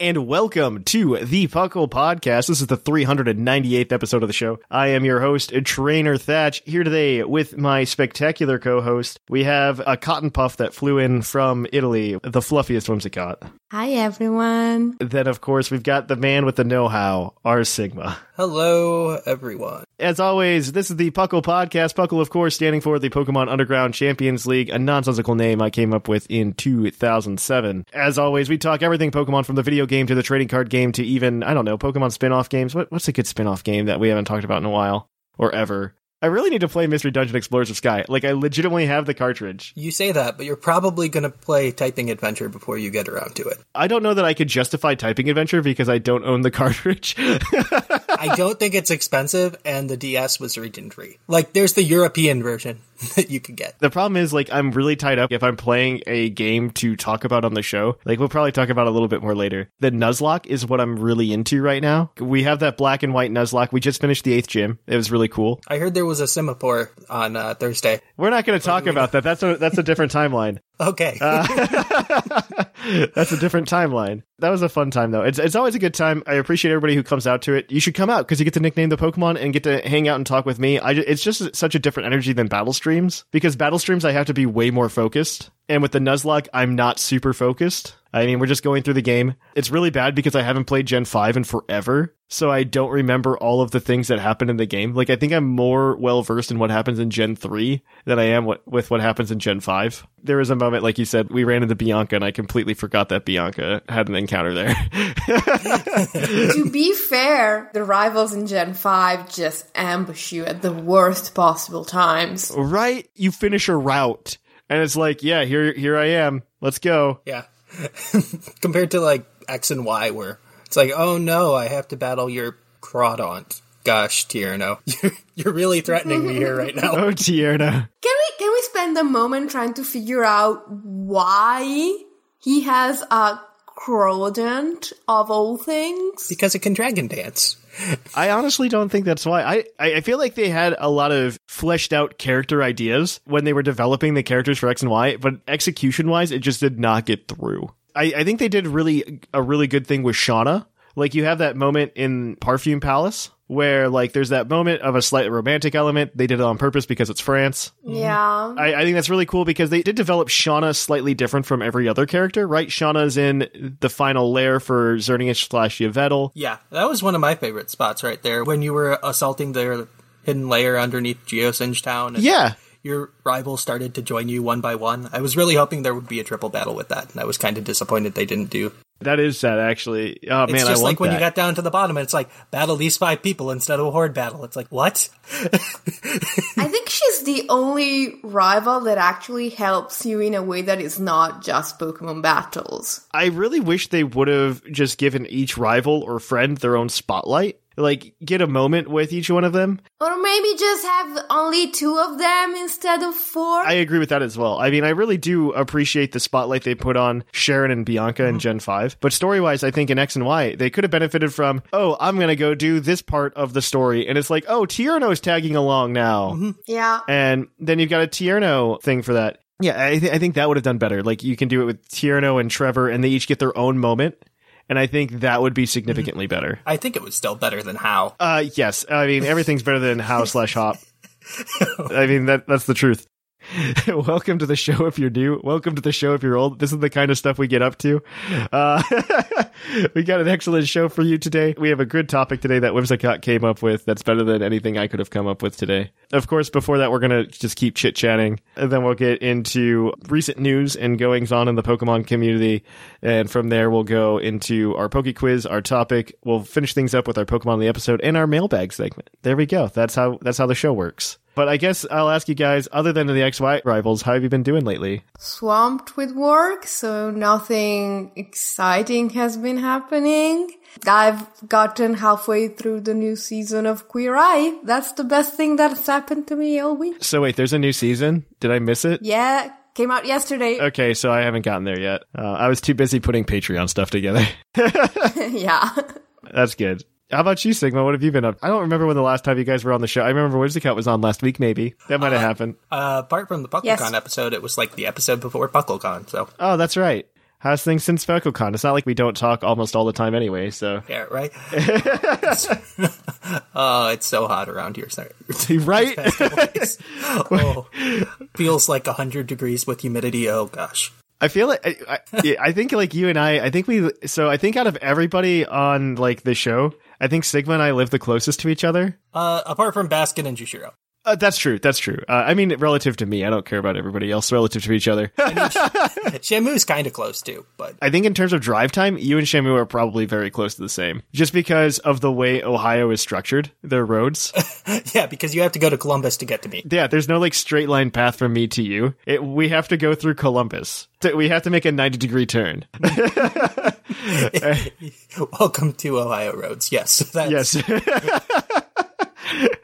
And welcome to the Puckle Podcast. This is the 398th episode of the show. I am your host, Trainer Thatch, here today with my spectacular co-host. We have a cotton puff that flew in from Italy, the fluffiest whimsicott. Hi, everyone. Then, of course, we've got the man with the know-how, R Sigma. Hello, everyone. As always, this is the Puckle Podcast. Puckle, of course, standing for the Pokemon Underground Champions League, a nonsensical name I came up with in 2007. As always, we talk everything Pokemon from the video game to the trading card game to even, I don't know, Pokemon spin off games. What, what's a good spin off game that we haven't talked about in a while or ever? I really need to play Mystery Dungeon Explorers of Sky. Like, I legitimately have the cartridge. You say that, but you're probably going to play Typing Adventure before you get around to it. I don't know that I could justify typing adventure because I don't own the cartridge. I don't think it's expensive, and the DS was region free. Like, there's the European version that you can get. The problem is, like, I'm really tied up if I'm playing a game to talk about on the show. Like, we'll probably talk about a little bit more later. The Nuzlocke is what I'm really into right now. We have that black and white Nuzlocke. We just finished the eighth gym. It was really cool. I heard there was a Semaphore on uh, Thursday. We're not going to talk about that. That's a that's a different timeline. Okay. That's a different timeline. That was a fun time though. It's it's always a good time. I appreciate everybody who comes out to it. You should come out because you get to nickname the Pokemon and get to hang out and talk with me. I it's just such a different energy than battle streams because battle streams I have to be way more focused, and with the Nuzlocke I'm not super focused. I mean, we're just going through the game. It's really bad because I haven't played Gen 5 in forever, so I don't remember all of the things that happen in the game. Like, I think I'm more well versed in what happens in Gen 3 than I am what, with what happens in Gen 5. There was a moment, like you said, we ran into Bianca, and I completely forgot that Bianca had an encounter there. to be fair, the rivals in Gen 5 just ambush you at the worst possible times. right? You finish a route, and it's like, yeah, here, here I am. Let's go. yeah. Compared to, like, X and Y, where it's like, oh no, I have to battle your Crawdaunt. Gosh, Tierno, you're, you're really threatening me here right now. Oh, Tierno. Can we can we spend a moment trying to figure out why he has a Crawdaunt of all things? Because it can dragon dance. I honestly don't think that's why. I, I feel like they had a lot of fleshed out character ideas when they were developing the characters for X and Y, but execution wise, it just did not get through. I, I think they did really a really good thing with Shauna. Like you have that moment in Parfum Palace where like there's that moment of a slight romantic element. They did it on purpose because it's France. Yeah. I, I think that's really cool because they did develop Shauna slightly different from every other character, right? Shauna's in the final lair for Xerneas slash Yveltal. Yeah, that was one of my favorite spots right there when you were assaulting their hidden layer underneath Geosenge Town. And Yeah. Your rivals started to join you one by one. I was really hoping there would be a triple battle with that, and I was kind of disappointed they didn't do. That is sad, actually. Oh It's man, I just want like when that. you got down to the bottom, and it's like battle these five people instead of a horde battle. It's like what? I think she's the only rival that actually helps you in a way that is not just Pokemon battles. I really wish they would have just given each rival or friend their own spotlight. Like, get a moment with each one of them. Or maybe just have only two of them instead of four. I agree with that as well. I mean, I really do appreciate the spotlight they put on Cheren and Bianca in mm-hmm. Gen 5. But story wise, I think in X and Y, they could have benefited from, oh, I'm going to go do this part of the story. And it's like, oh, Tierno's tagging along now. Mm-hmm. yeah. And then you've got a Tierno thing for that. Yeah, I, th- I think that would have done better. Like, you can do it with Tierno and Trevor, and they each get their own moment. And I think that would be significantly better. I think it was still better than Hau. Uh, yes. I mean, everything's better than Hau slash hop. I mean that that's the truth. Welcome to the show if you're new. Welcome to the show if you're old. This is the kind of stuff we get up to. Uh, we got an excellent show for you today. We have a good topic today that Whimsicott came up with that's better than anything I could have come up with today. Of course, before that, we're going to just keep chit chatting. And then we'll get into recent news and goings on in the Pokemon community. And from there, we'll go into our Poke Quiz, our topic. We'll finish things up with our Pokemon the episode and our mailbag segment. There we go. That's how, that's how the show works. But I guess I'll ask you guys, other than the XY rivals, how have you been doing lately? Swamped with work, so nothing exciting has been happening. I've gotten halfway through the new season of Queer Eye. That's the best thing that's happened to me all week. So wait, there's a new season? Did I miss it? Yeah, came out yesterday. Okay, so I haven't gotten there yet. Uh, I was too busy putting Patreon stuff together. yeah. That's good. How about you, Sigma? What have you been up? I don't remember when the last time you guys were on the show. I remember Whimsicott was on last week, maybe. That might have happened. Uh, apart from the PuckleCon Yes. episode, it was like the episode before PuckleCon. So Oh, that's right. How's things since FocoCon? It's not like we don't talk almost all the time anyway, so. yeah, right. oh, it's so hot around here. Sorry. right? oh, feels like hundred degrees with humidity. Oh gosh. I feel like, I, I, I think like you and I, I think we, so I think out of everybody on like the show, I think Sigma and I live the closest to each other. Uh, apart from Baskin and Jushiro. Uh, that's true. That's true. Uh, I mean, relative to me, I don't care about everybody else relative to each other. Shamu's kind of close too, but I think in terms of drive time, you and Shamu are probably very close to the same, just because of the way Ohio is structured, their roads. yeah, because you have to go to Columbus to get to me. yeah, there's no like straight line path from me to you. It, we have to go through Columbus. We have to make a 90 degree turn. Welcome to Ohio roads. Yes, that's, Yes.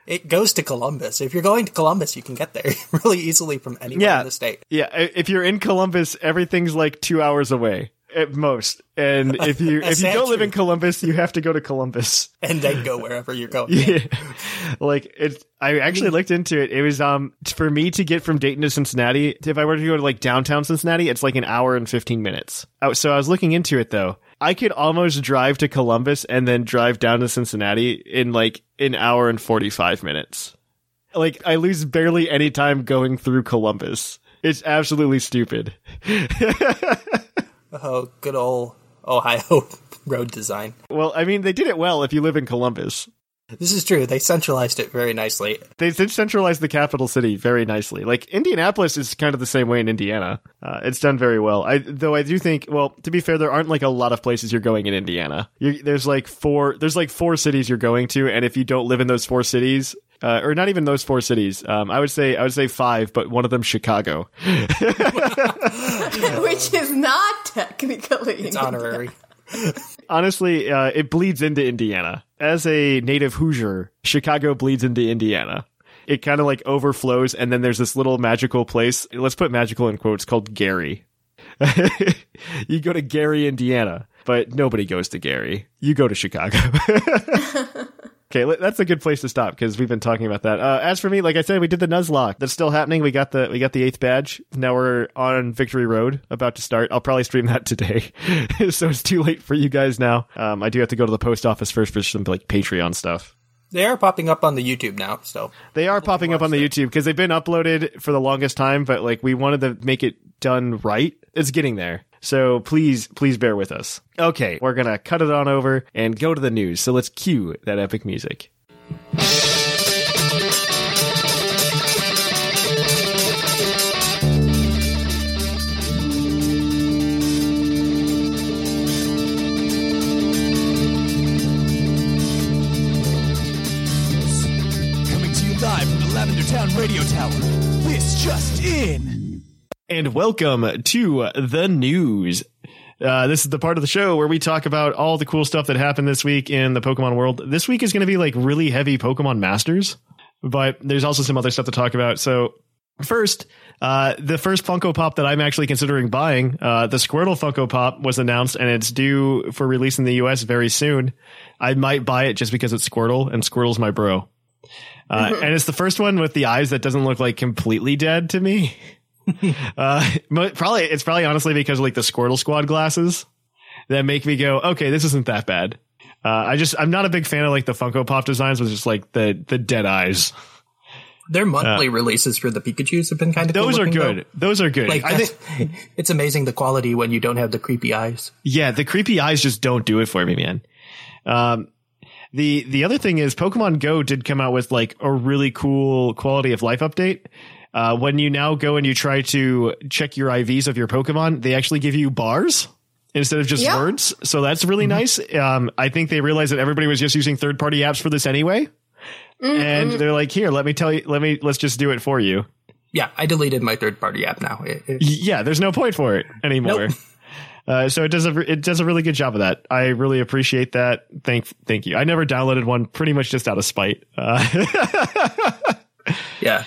It goes to Columbus. If you're going to Columbus, you can get there really easily from anywhere Yeah. in the state. yeah. If you're in Columbus, everything's like two hours away at most. And if you, if you don't live in. Columbus, you have to go to Columbus. and then go wherever you're going. Yeah. like it. I actually looked into it. It was um for me to get from Dayton to Cincinnati, if I were to go to like downtown Cincinnati, it's like an hour and 15 minutes. Oh, so I was looking into it though. I could almost drive to Columbus and then drive down to Cincinnati in like an hour and 45 minutes. Like I lose barely any time going through Columbus. It's absolutely stupid. Oh, good old Ohio road design. Well, I mean, they did it well if you live in Columbus. This is true. They centralized it very nicely. They did centralize the capital city very nicely. Like Indianapolis is kind of the same way in Indiana. Uh, it's done very well. I though I do think. Well, to be fair, there aren't like a lot of places you're going in Indiana. you there's like four. There's like four cities you're going to, and if you don't live in those four cities. Uh, or not even those four cities. Um, I would say I would say five, but one of them Chicago. Which is not technically. It's honorary. Honestly, uh, it bleeds into Indiana. As a native Hoosier, Chicago bleeds into Indiana. It kind of like overflows, and then there's this little magical place. Let's put magical in quotes called Gary. you go to Gary, Indiana, but nobody goes to Gary. You go to Chicago. okay, that's a good place to stop because we've been talking about that. Uh, as for me, like I said, we did the Nuzlocke. That's still happening. We got the we got the eighth badge. Now we're on Victory Road, about to start. I'll probably stream that today, so it's too late for you guys now. Um, I do have to go to the post office first for some like Patreon stuff. They are popping up on the YouTube now, so They are popping up on the YouTube because they've been uploaded for the longest time, but like we wanted to make it done right. It's getting there. So please, please bear with us. Okay, we're gonna cut it on over and go to the news. So let's cue that epic music. Coming to you live from the Lavender Town Radio Tower. This just in. And welcome to the news. Uh, this is the part of the show where we talk about all the cool stuff that happened this week in the Pokemon world. This week is going to be like really heavy Pokemon Masters, but there's also some other stuff to talk about. So first, uh, the first Funko Pop that I'm actually considering buying, uh, the Squirtle Funko Pop was announced and it's due for release in the US very soon. I might buy it just because it's Squirtle and Squirtle's my bro. Uh, and it's the first one with the eyes that doesn't look like completely dead to me. uh, probably it's probably honestly because of, like the Squirtle Squad glasses that make me go, okay, this isn't that bad. Uh, I just I'm not a big fan of like the Funko Pop designs with just like the the dead eyes. Their monthly releases for the Pikachu's have been kind of Those cool are good. though. Those are good. Like I think it's amazing the quality when you don't have the creepy eyes. Yeah, the creepy eyes just don't do it for me, man. Um, the the other thing is Pokemon Go did come out with like a really cool quality of life update. Uh, when you now go and you try to check your IVs of your Pokemon, they actually give you bars instead of just Yeah. words. So that's really nice. Um, I think they realized that everybody was just using third party apps for this anyway. And they're like, here, let me tell you, let me, let's just do it for you. Yeah, I deleted my third party app now. It- it- Yeah, there's no point for it anymore. Nope. Uh, so it does a it does a really good job of that. I really appreciate that. Thank thank you. I never downloaded one, pretty much just out of spite. Uh, yeah.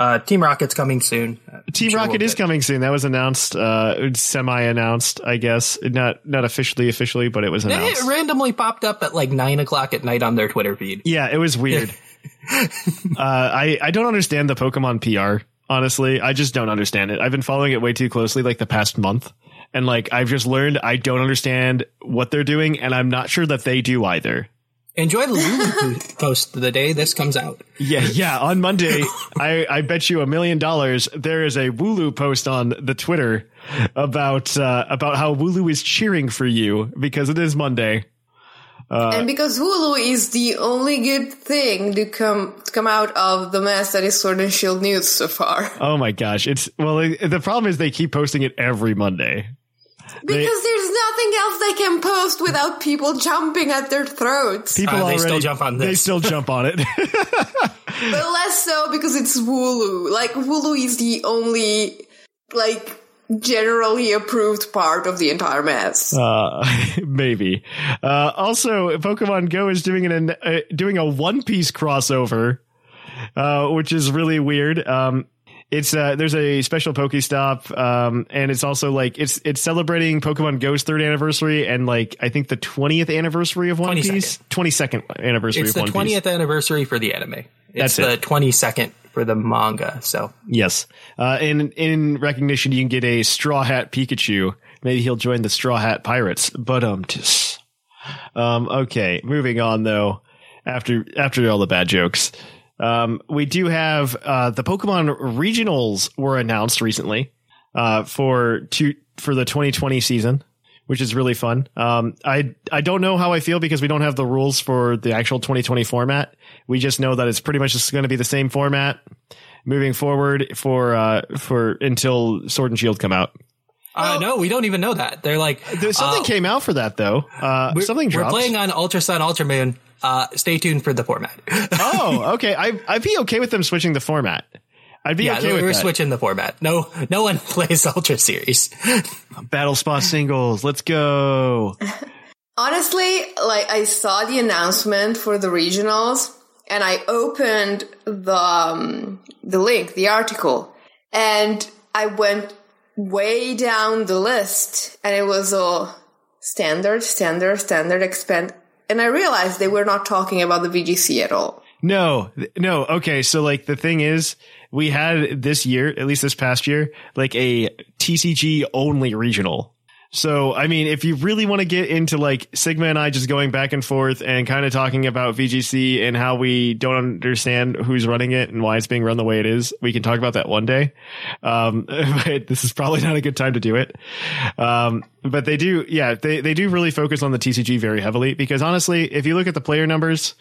Uh, Team Rocket's coming soon. Team Rocket is coming soon. That was announced, uh, semi announced, I guess. Not not officially officially, but it was announced. It randomly popped up at like nine o'clock at night on their Twitter feed. Yeah, it was weird. uh, I I don't understand the Pokemon PR. Honestly, I just don't understand it. I've been following it way too closely, like the past month, and like I've just learned I don't understand what they're doing, and I'm not sure that they do either. Enjoy the Wooloo po- post the day this comes out. Yeah, yeah. On Monday, I, I bet you a million dollars there is a Wooloo post on the Twitter about uh, about how Wooloo is cheering for you because it is Monday. and because Wooloo is the only good thing to come to come out of the mess that is Sword and Shield news so far. Oh my gosh! It's well, the problem is they keep posting it every Monday. Because there's nothing else they can post without people jumping at their throats. People Uh, they already still jump on this. They still jump on it. But less so because it's Wooloo. Like Wooloo is the only like generally approved part of the entire mess. Uh, maybe. Uh, also, Pokemon Go is doing an uh, doing a One Piece crossover, uh, which is really weird. Um, it's uh, there's a special Pokestop, um, and it's also like it's it's celebrating Pokemon Go's third anniversary and like I think the twentieth anniversary of One 22nd. Piece, twenty second anniversary It's of the twentieth anniversary for the anime. It's That's the twenty second for the manga. So Yes. Uh, in in recognition, you can get a Straw Hat Pikachu. Maybe he'll join the Straw Hat Pirates. But um, um, okay. Moving on though. After after all the bad jokes, um, we do have uh, the Pokemon regionals were announced recently uh, for two for the 2020 season. Which is really fun. Um, I I don't know how I feel because we don't have the rules for the actual 2020 format. We just know that it's pretty much just going to be the same format moving forward for uh for until Sword and Shield come out. uh, no, we don't even know that. They're like There's something uh, came out for that though. Uh we're, something we're playing on Ultra Sun, Ultra Moon. Uh, stay tuned for the format. oh, okay. I I'd be okay with them switching the format. I'd be yeah, okay with we're that. switching the format. No, no one plays Ultra Series. Battle Spot singles. Let's go. Honestly, like I saw the announcement for the regionals and I opened the um, the link, the article, and I went way down the list and it was all standard, standard, standard, expand and I realized they were not talking about the VGC at all. No, no. Okay. So like the thing is, we had this year, at least this past year, like a TCG only regional. So, I mean, if you really want to get into like Sigma and I just going back and forth and kind of talking about VGC and how we don't understand who's running it and why it's being run the way it is, we can talk about that one day. Um, but this is probably not a good time to do it. Um, but they do, yeah, they, they do really focus on the TCG very heavily because honestly, if you look at the player numbers,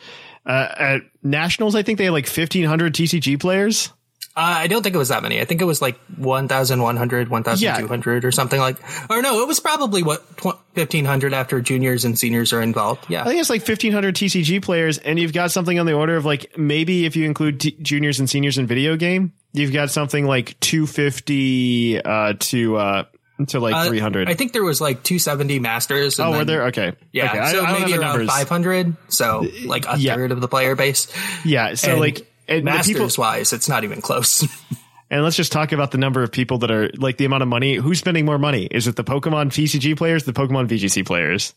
uh, at nationals, I think they had like 1500 TCG players. Uh, I don't think it was that many. I think it was like 1,100, 1,200 or something like, or no, it was probably what, 1,500 after juniors and seniors are involved. Yeah. I think it's like 1500 TCG players, and you've got something on the order of like maybe if you include t- juniors and seniors in video game, you've got something like 250 uh, to uh, to like Uh, 300. I think there was like 270 masters. and oh, were there? Okay. Yeah. Okay. So I, don't maybe around numbers. 500. So like a Yeah. third of the player base. Yeah. So And like, and the masters people, wise, it's not even close. and let's just talk about the number of people that are like the amount of money. Who's spending more money? Is it the Pokemon TCG players, the Pokemon VGC players?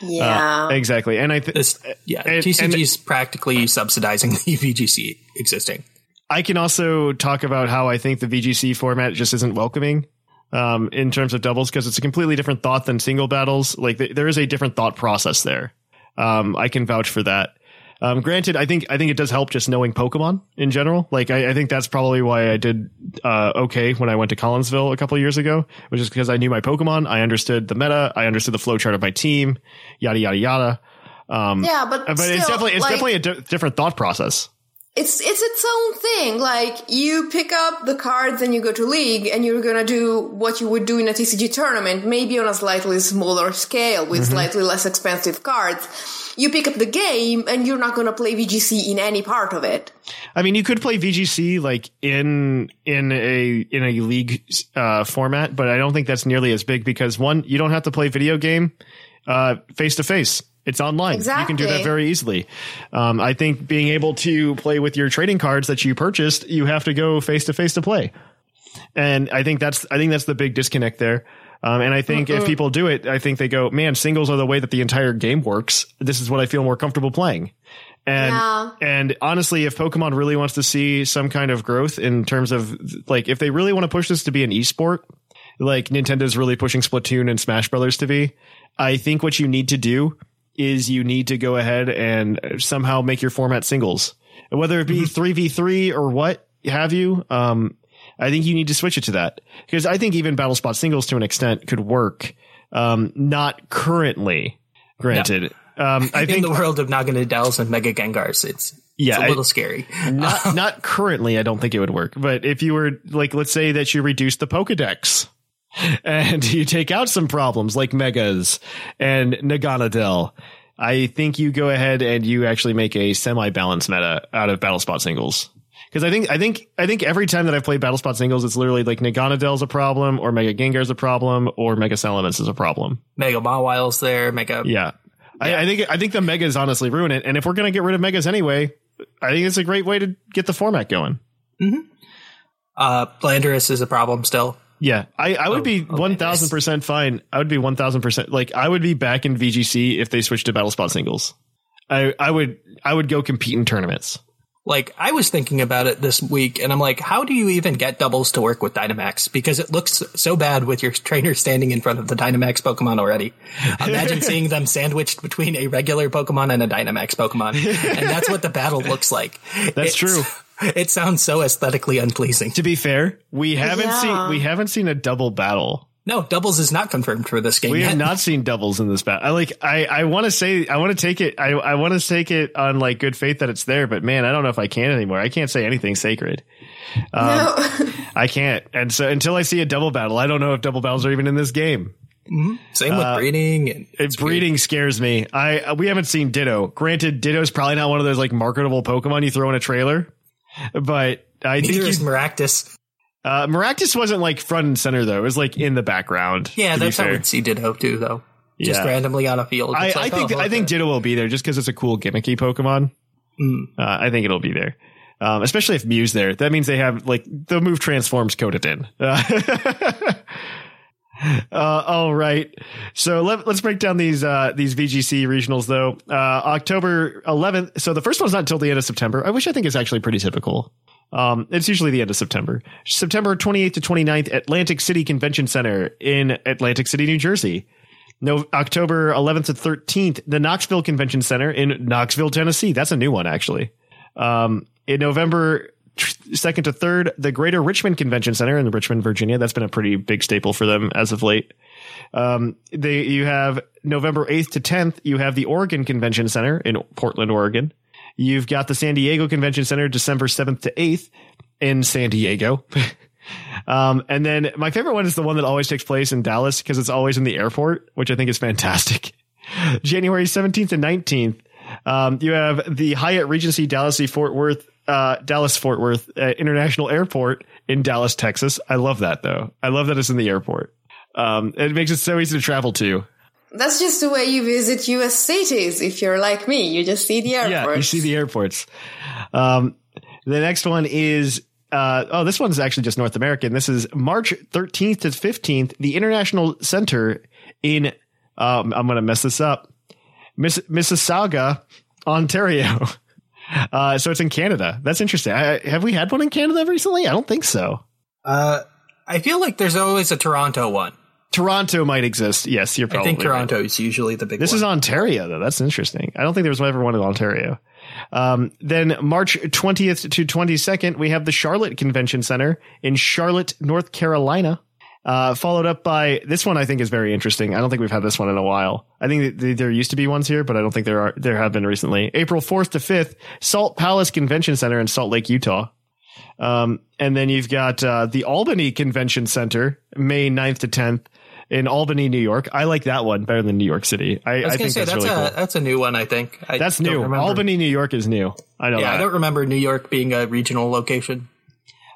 Yeah. Exactly. And I think This, yeah. And- TCG is practically subsidizing the VGC existing. I can also talk about how I think the VGC format just isn't welcoming um, in terms of doubles because it's a completely different thought than single battles. Like th- there is a different thought process there. Um, I can vouch for that. Um, granted, I think I think it does help just knowing Pokemon in general. Like I, I think that's probably why I did uh, okay when I went to Collinsville a couple of years ago, which is because I knew my Pokemon, I understood the meta, I understood the flowchart of my team, yada yada yada. Um, Yeah, but but still, it's definitely it's like- definitely a di- different thought process. It's it's its own thing. Like you pick up the cards and you go to league and you're gonna do what you would do in a TCG tournament, maybe on a slightly smaller scale with slightly less expensive cards. You pick up the game and you're not gonna play VGC in any part of it. I mean, you could play VGC like in in a in a league uh, format, but I don't think that's nearly as big because one, you don't have to play video game face to face. It's online. You can do that very easily. Um, I think being able to play with your trading cards that you purchased, you have to go face to face to play. And I think that's I think that's the big disconnect there. Um, and I think if people do it, I think they go, man, singles are the way that the entire game works. This is what I feel more comfortable playing. And Yeah. and honestly, if Pokemon really wants to see some kind of growth in terms of like if they really want to push this to be an esport, like Nintendo's really pushing Splatoon and Smash Brothers to be, I think what you need to do is you need to go ahead and somehow make your format singles, whether it be three v three or what have you. Um, I think you need to switch it to that because I think even Battle Spot singles to an extent could work. Um, not currently, granted. Um, I in think the world of Naganadels and Mega Gengars, it's, Yeah, it's a I- little scary. not not currently. I don't think it would work. But if you were like, let's say that you reduce the Pokedex and you take out some problems like Megas and Naganadel, I think you go ahead and you actually make a semi-balanced meta out of Battle Spot singles. Because I think I think I think every time that I've played Battle Spot singles, it's literally like Naganadel's a problem, or Mega Gengar's a problem, or Mega Salamence is a problem. Mega Mawile's there, Mega. Yeah. I, I think I think the megas honestly ruin it. And if we're gonna get rid of megas anyway, I think it's a great way to get the format going. Uh, Landorus is a problem still. Yeah, I, I would Oh, be okay, one thousand percent fine. I would be one thousand percent like I would be back in VGC if they switched to Battle Spot singles. I I would I would go compete in tournaments. Like, I was thinking about it this week, and I'm like, how do you even get doubles to work with Dynamax? Because it looks so bad with your trainer standing in front of the Dynamax Pokemon already. Imagine seeing them sandwiched between a regular Pokemon and a Dynamax Pokemon. And that's what the battle looks like. That's It's- true. It sounds so aesthetically unpleasing. To be fair, we haven't Yeah. seen we haven't seen a double battle. No, doubles is not confirmed for this game We yet. have not seen doubles in this battle. I like I I want to say I want to take it I I want to take it on like good faith that it's there, but man, I don't know if I can anymore. I can't say anything sacred. no. I can't. And so until I see a double battle, I don't know if double battles are even in this game. Same with breeding. And Uh, It, breeding scares me. I uh, we haven't seen Ditto. Granted, Ditto's probably not one of those like marketable Pokemon you throw in a trailer, but I think neither is you, Maractus. uh, Maractus wasn't like front and center though. It was like in the background. Yeah, that's how we'd see Ditto too, though. Just Yeah. randomly on a field. I, It's I think oh, I think. Ditto will be there just because it's a cool gimmicky Pokemon. Mm. Uh, I think it'll be there. Um, especially if Mew's there. That means they have like the move transforms coded in. Uh, uh, all right. So let, let's break down these uh, these VGC regionals though. Uh, October 11th. So the first one's not until the end of September. I wish I think it's actually pretty typical. Um, it's usually the end of September. September 28th to 29th, Atlantic City Convention Center in Atlantic City, New Jersey. No, October 11th to 13th, the Knoxville Convention Center in Knoxville, Tennessee. That's a new one, actually. Um, in November 2nd to 3rd, the Greater Richmond Convention Center in Richmond, Virginia. That's been a pretty big staple for them as of late. Um, they, you have November 8th to 10th, you have the Oregon Convention Center in Portland, Oregon. You've got the San Diego Convention Center December 7th to 8th in San Diego. Um, and then my favorite one is the one that always takes place in Dallas because it's always in the airport, which I think is fantastic. January 17th and 19th. Um, you have the Hyatt Regency Dallas Fort Worth, uh, Dallas Fort Worth uh, International Airport in Dallas, Texas. I love that though. I love that it's in the airport. Um, it makes it so easy to travel to. That's just the way you visit US cities. If you're like me, you just see the airports. Yeah, you see the airports. Um, the next one is uh, oh, this one's actually just North American. This is March 13th to 15th, the International Center in um, I'm going to mess this up, Miss, Mississauga, Ontario. Uh, so it's in Canada. That's interesting. I, have we had one in Canada recently? I don't think so. Uh, I feel like there's always a Toronto one. Toronto might exist. Yes, you're I probably think right. Toronto is usually the big This one. is Ontario, though. That's interesting. I don't think there was ever one in Ontario. Um, then March 20th to 22nd, we have the Charlotte Convention Center in Charlotte, North Carolina. Uh, followed up by this one, I think is very interesting. I don't think we've had this one in a while. I think that there used to be ones here, but I don't think there are. There have been recently. April 4th to 5th, Salt Palace Convention Center in Salt Lake, Utah. Um, and then you've got uh, the Albany Convention Center, May 9th to 10th in Albany, New York. I like that one better than New York City. I, I was I think say that's, that's, really a cool. that's a new one. I think I That's new. remember- Albany, New York is new. I know Yeah, I don't remember New York being a regional location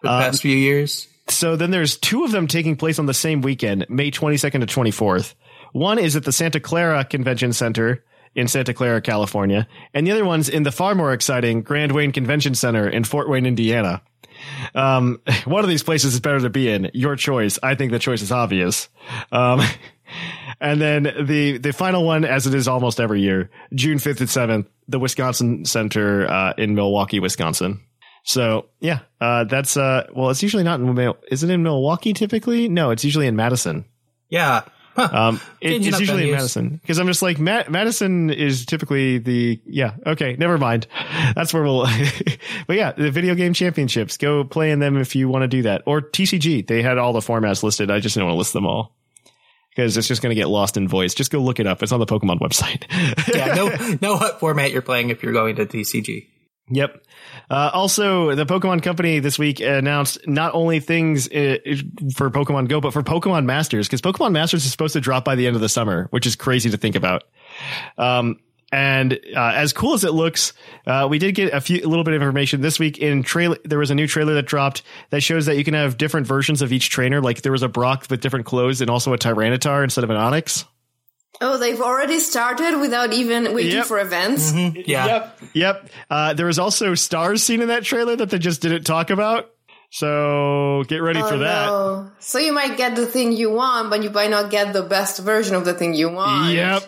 for the Uh, past few years. So then there's two of them taking place on the same weekend, May 22nd to 24th. One is at the Santa Clara Convention Center in Santa Clara, California, and the other one's in the far more exciting Grand Wayne Convention Center in Fort Wayne, Indiana. Um, one of these places is better to be in. Your choice. I think the choice is obvious. Um, and then the the final one, as it is almost every year, June 5th and 7th, the Wisconsin Center uh, in Milwaukee, Wisconsin. So yeah, uh, that's uh, well, it's usually not in is it in Milwaukee typically? No, it's usually in Madison. Yeah. Huh. Um, it- it's usually in. Madison because I'm just like Ma- Madison is typically the yeah okay never mind that's where we'll but yeah the video game championships go play in them if you want to do that or TCG they had all the formats listed I just didn't want to list them all because it's just going to get lost in voice just go look it up it's on the Pokemon website yeah. No, know what format you're playing if you're going to TCG. Yep. Uh, also, the Pokemon Company this week announced not only things uh, for Pokemon Go, but for Pokemon Masters, because Pokemon Masters is supposed to drop by the end of the summer, which is crazy to think about. Um, and uh, as cool as it looks, uh, we did get a few a little bit of information this week. In trailer, there was a new trailer that dropped that shows that you can have different versions of each trainer. Like there was a Brock with different clothes and also a Tyranitar instead of an Onix. Oh, they've already started without even waiting Yep. for events. Yeah. Yep. Uh, there was also stars seen in that trailer that they just didn't talk about. So get ready for Oh, that. no. So you might get the thing you want, but you might not get the best version of the thing you want. Yep.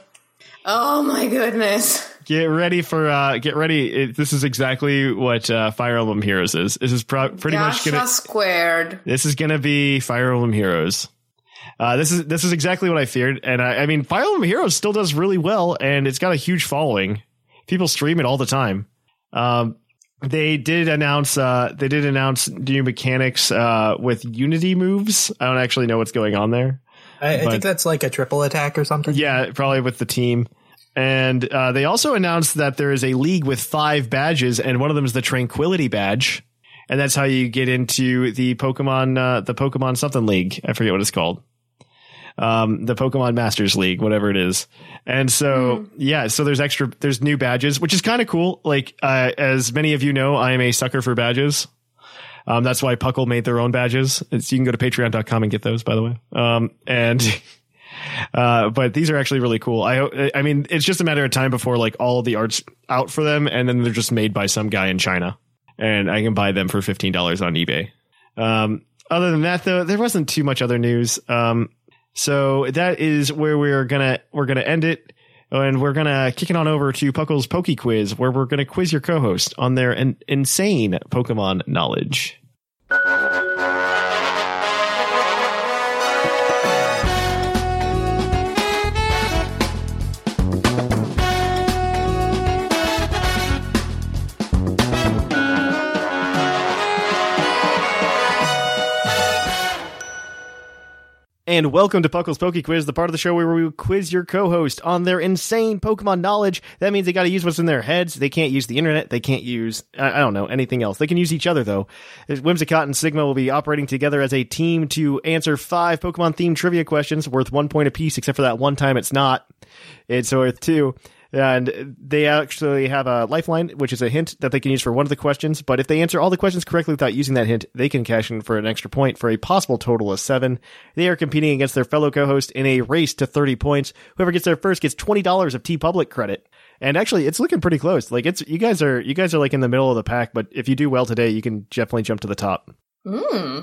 Oh my goodness. Get ready for uh get ready. It, this is exactly what uh, Fire Emblem Heroes is. This is pro- pretty much Gacha gonna squared. this is gonna be Fire Emblem Heroes. Uh, this is this is exactly what I feared, and I, I mean Fire Emblem Heroes still does really well, and it's got a huge following. People stream it all the time. Um, they did announce uh, they did announce new mechanics uh, with Unity moves. I don't actually know what's going on there. I, I think that's like a triple attack or something. Yeah, probably with the team. And uh, they also announced that there is a league with five badges, and one of them is the Tranquility badge, and that's how you get into the Pokemon, uh, the Pokemon something league. I forget what it's called. Um, the Pokemon Masters League, whatever it is. And so, yeah, so there's extra, there's new badges, which is kind of cool. Like, uh, as many of you know, I am a sucker for badges. Um, that's why Puckle made their own badges. It's, you can go to patreon.com and get those, by the way. Um, and, uh, but these are actually really cool. I, I mean, it's just a matter of time before like all the art's out for them. And then they're just made by some guy in China and I can buy them for $15 on eBay. Um, other than that though, there wasn't too much other news. Um, so that is where we're gonna, we're gonna end it. And we're gonna kick it on over to Puckle's Poke Quiz, where we're gonna quiz your co-host on their in- insane Pokemon knowledge. And welcome to Puckle's Poke Quiz, the part of the show where we quiz your co-host on their insane Pokemon knowledge. That means they got to use what's in their heads. They can't use the internet. They can't use, I, I don't know, anything else. They can use each other though. Whimsicott and Sigma will be operating together as a team to answer five Pokemon themed trivia questions worth one point apiece, except for that one time it's not. It's worth two. And they actually have a lifeline, which is a hint that they can use for one of the questions. But if they answer all the questions correctly without using that hint, they can cash in for an extra point for a possible total of seven. They are competing against their fellow co-host in a race to 30 points. Whoever gets there first gets $20 of TeePublic credit. And actually, it's looking pretty close. Like it's, you guys are, you guys are like in the middle of the pack, but if you do well today, you can definitely jump to the top. Hmm.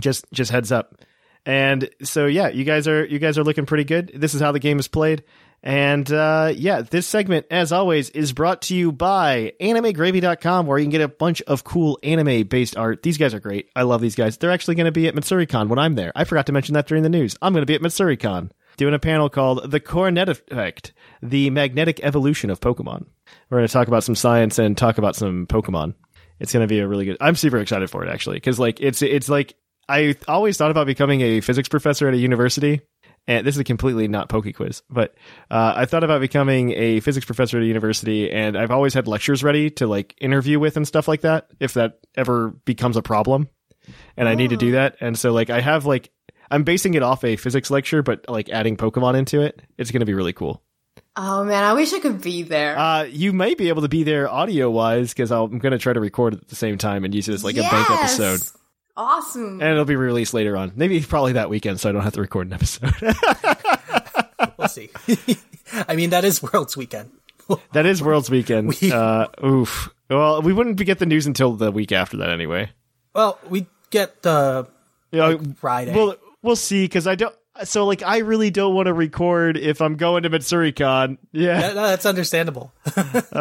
Just, just heads up. And so, yeah, you guys are, you guys are looking pretty good. This is how the game is played. And uh, yeah, this segment, as always, is brought to you by AnimeGravy.com, where you can get a bunch of cool anime based art. These guys are great. I love these guys. They're actually going to be at MatsuriCon when I'm there. I forgot to mention that during the news. I'm going to be at MatsuriCon. doing a panel called The Coronet Effect, the magnetic evolution of Pokemon. We're going to talk about some science and talk about some Pokemon. It's going to be a really good. I'm super excited for it actually because like it's it's like I always thought about becoming a physics professor at a university. And this is a completely not Poke quiz, but uh, I thought about becoming a physics professor at a university, and I've always had lectures ready to like interview with and stuff like that if that ever becomes a problem, and I need to do that. And so like I have like I'm basing it off a physics lecture, but like adding Pokemon into it. It's going to be really cool. Oh man, I wish I could be there. Uh, you might be able to be there audio wise because I'm going to try to record it at the same time and use it as like a bank episode. Awesome. And it'll be released later on. Maybe probably that weekend so I don't have to record an episode. We'll see. I mean, that is World's Weekend. that is World's Weekend. We- Uh, oof. Well, we wouldn't get the news until the week after that anyway. Well, we get the You know, Friday. We'll, we'll see because I don't. So, like, I really don't want to record if I'm going to MatsuriCon. Yeah. That- that's understandable.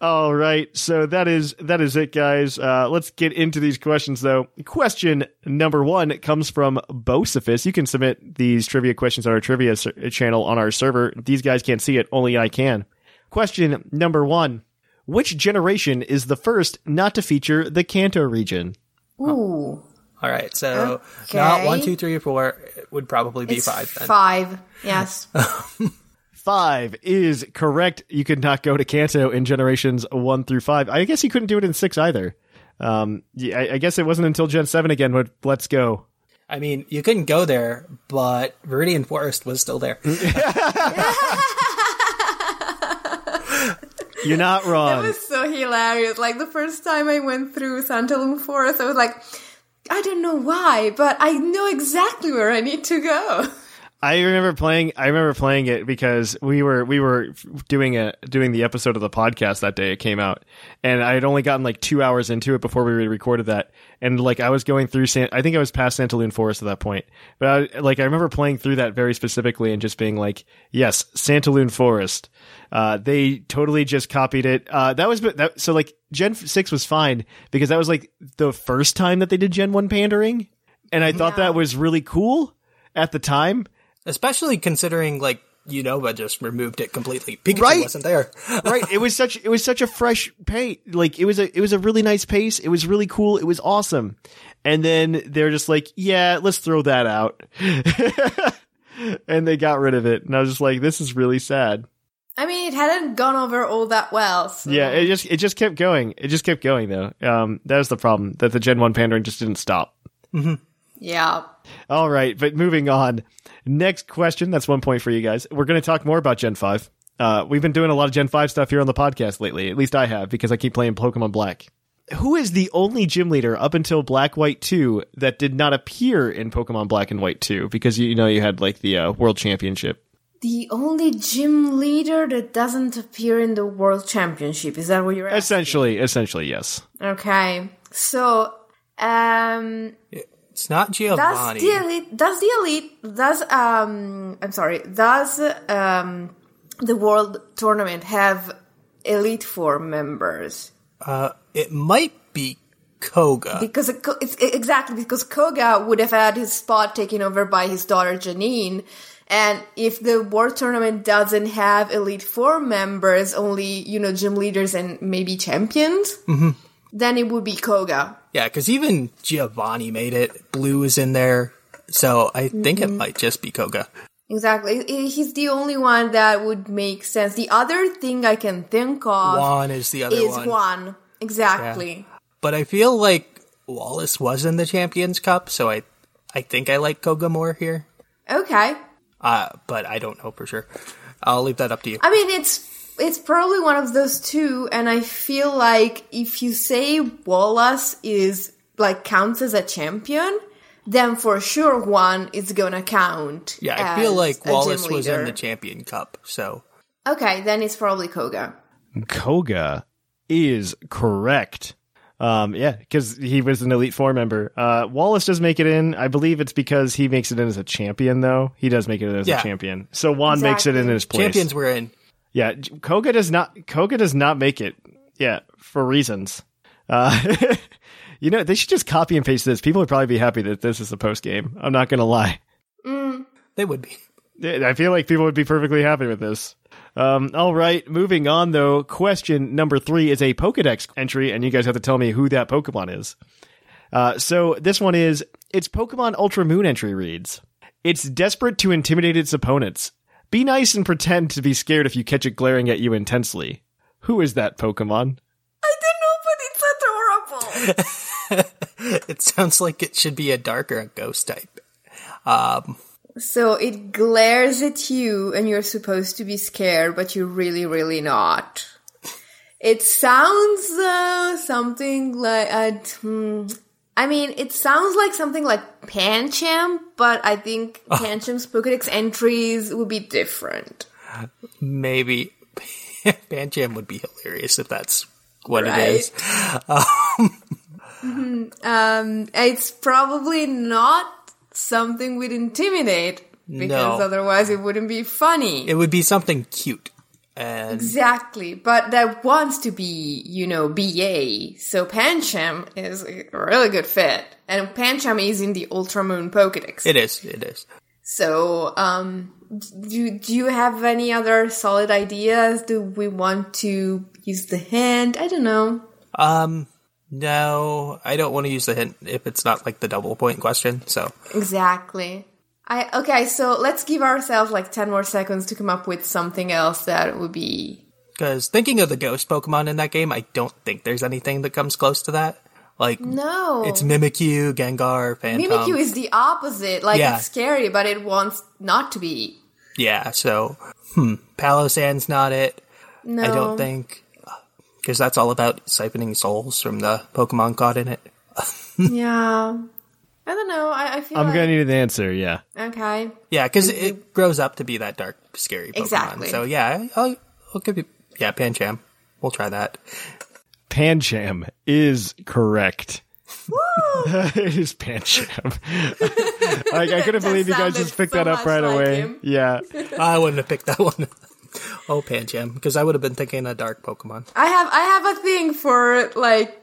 All right, so that is that is it, guys. Uh, let's get into these questions, though. Question number one comes from Bocephus. You can submit these trivia questions on our trivia ser- channel on our server. These guys can't see it; only I can. Question number one: Which generation is the first not to feature the Kanto region? Ooh. All right, so Okay. not one, two, three, or four. It would probably be It's five then. Five. Yes. Five is correct. You could not go to Kanto in generations one through five. I guess you couldn't do it in six either. Um, yeah, I, I guess it wasn't until Gen seven again. But let's go. I mean, you couldn't go there, but Viridian Forest was still there. You're not wrong. It was so hilarious. Like the first time I went through Santalune Forest, I was like, I don't know why, but I know exactly where I need to go. I remember playing. I remember playing it because we were we were doing a doing the episode of the podcast that day it came out, and I had only gotten like two hours into it before we recorded that, and like I was going through. San, I think I was past Santalune Forest at that point, but I, like I remember playing through that very specifically and just being like, "Yes, Santalune Forest." Uh, they totally just copied it. Uh, that was that. So like Gen six was fine because that was like the first time that they did Gen one pandering, and I thought Yeah. that was really cool at the time. Especially considering, like, you know, Unova just removed it completely. Pikachu Right. wasn't there. right it was such it was such a fresh pace like it was a it was a really nice pace it was really cool it was awesome and then they're just like yeah let's throw that out and they got rid of it and i was just like this is really sad I mean, it hadn't gone over all that well. So. yeah it just it just kept going. It just kept going though. Um that was the problem that the gen 1 pandering just didn't stop. Yeah. all right but moving on. Next question that's one point for you guys. We're going to talk more about gen 5 uh, we've been doing a lot of gen 5 stuff here on the podcast lately at least i have because i keep playing pokemon black. Who is the only gym leader up until black white 2 that did not appear in pokemon black and white 2 because you, you know you had like the uh, world championship The only gym leader that doesn't appear in the World Championship. Is that what you're asking? essentially essentially yes Okay. So, um, It's not does Giovanni. the elite, does the elite, does, um, I'm sorry, does, um, the World Tournament have Elite Four members? Uh, it might be Koga. Because it, it's exactly because Koga would have had his spot taken over by his daughter Janine. And if the World Tournament doesn't have Elite Four members, only, you know, gym leaders and maybe champions, mm-hmm. then it would be Koga. Yeah, because even Giovanni made it. Blue is in there. So I think it mm-hmm. might just be Koga. Exactly. He's the only one that would make sense. The other thing I can think of Juan is the other is one. Juan. Exactly. But I feel like Wallace was in the Champions Cup, so I I think I like Koga more here. Okay. Uh, but I don't know for sure. I'll leave that up to you. I mean, it's it's probably one of those two, and I feel like if you say Wallace is like counts as a champion, then for sure one is gonna count. Yeah, I feel like Wallace was in the Champion Cup, so Okay, then it's probably Koga. koga is correct um yeah because he was an elite four member uh wallace does make it in i believe it's because he makes it in as a champion though he does make it in as Yeah. a champion so juan makes it in Exactly. his place champions were in. Yeah, J- Koga does not. Koga does not make it. Yeah, for reasons. Uh, you know, they should just copy and paste this. People would probably be happy that this is a post game. I'm not gonna lie. They would be. I feel like people would be perfectly happy with this. Um, all right, moving on though. Question number three is a Pokedex entry, and you guys have to tell me who that Pokemon is. Uh, so this one is its Pokemon Ultra Moon entry reads: It's desperate to intimidate its opponents. Be nice and pretend to be scared if you catch it glaring at you intensely. Who is that Pokemon? I don't know, but it's adorable. It sounds like it should be a dark or a ghost type. Um, so it glares at you, and you're supposed to be scared, but you're really, really not. It sounds uh, something like uh, hmm, I mean, it sounds like something like Pancham, but I think Pancham's Pokedex entries would be different. maybe Pancham would be hilarious if that's what Right. it is. Um, it's probably not something we'd intimidate because No. otherwise it wouldn't be funny. It would be something cute. And Exactly, but that wants to be, you know, BA. So Pancham is a really good fit, and Pancham is in the Ultramoon Pokedex. it is, it is. So, um, do do you have any other solid ideas? Do we want to use the hint? I don't know. Um, no, I don't want to use the hint if it's not like the double point question. So Exactly. I okay. So let's give ourselves like ten more seconds to come up with something else that would be Because thinking of the ghost Pokemon in that game, I don't think there's anything that comes close to that. Like, no. it's Mimikyu, Gengar, Phantump. Mimikyu is the opposite. Like Yeah. it's scary, but it wants not to be. yeah, so, hmm, Palossand's not it. No, I don't think. Because that's all about siphoning souls from the Pokemon caught in it. yeah, I don't know. I, I feel I'm like, gonna need an answer. Yeah. okay. Yeah, because it grows up to be that dark, scary Pokemon. Exactly. So, yeah, I'll, I'll give you. Yeah, Pancham. We'll try that. Pancham is correct. it is Pancham. like I couldn't believe you guys just picked so that up right like away. him. Yeah. I wouldn't have picked that one. Oh, Pancham. Because I would have been thinking a dark Pokemon. I have I have a thing for like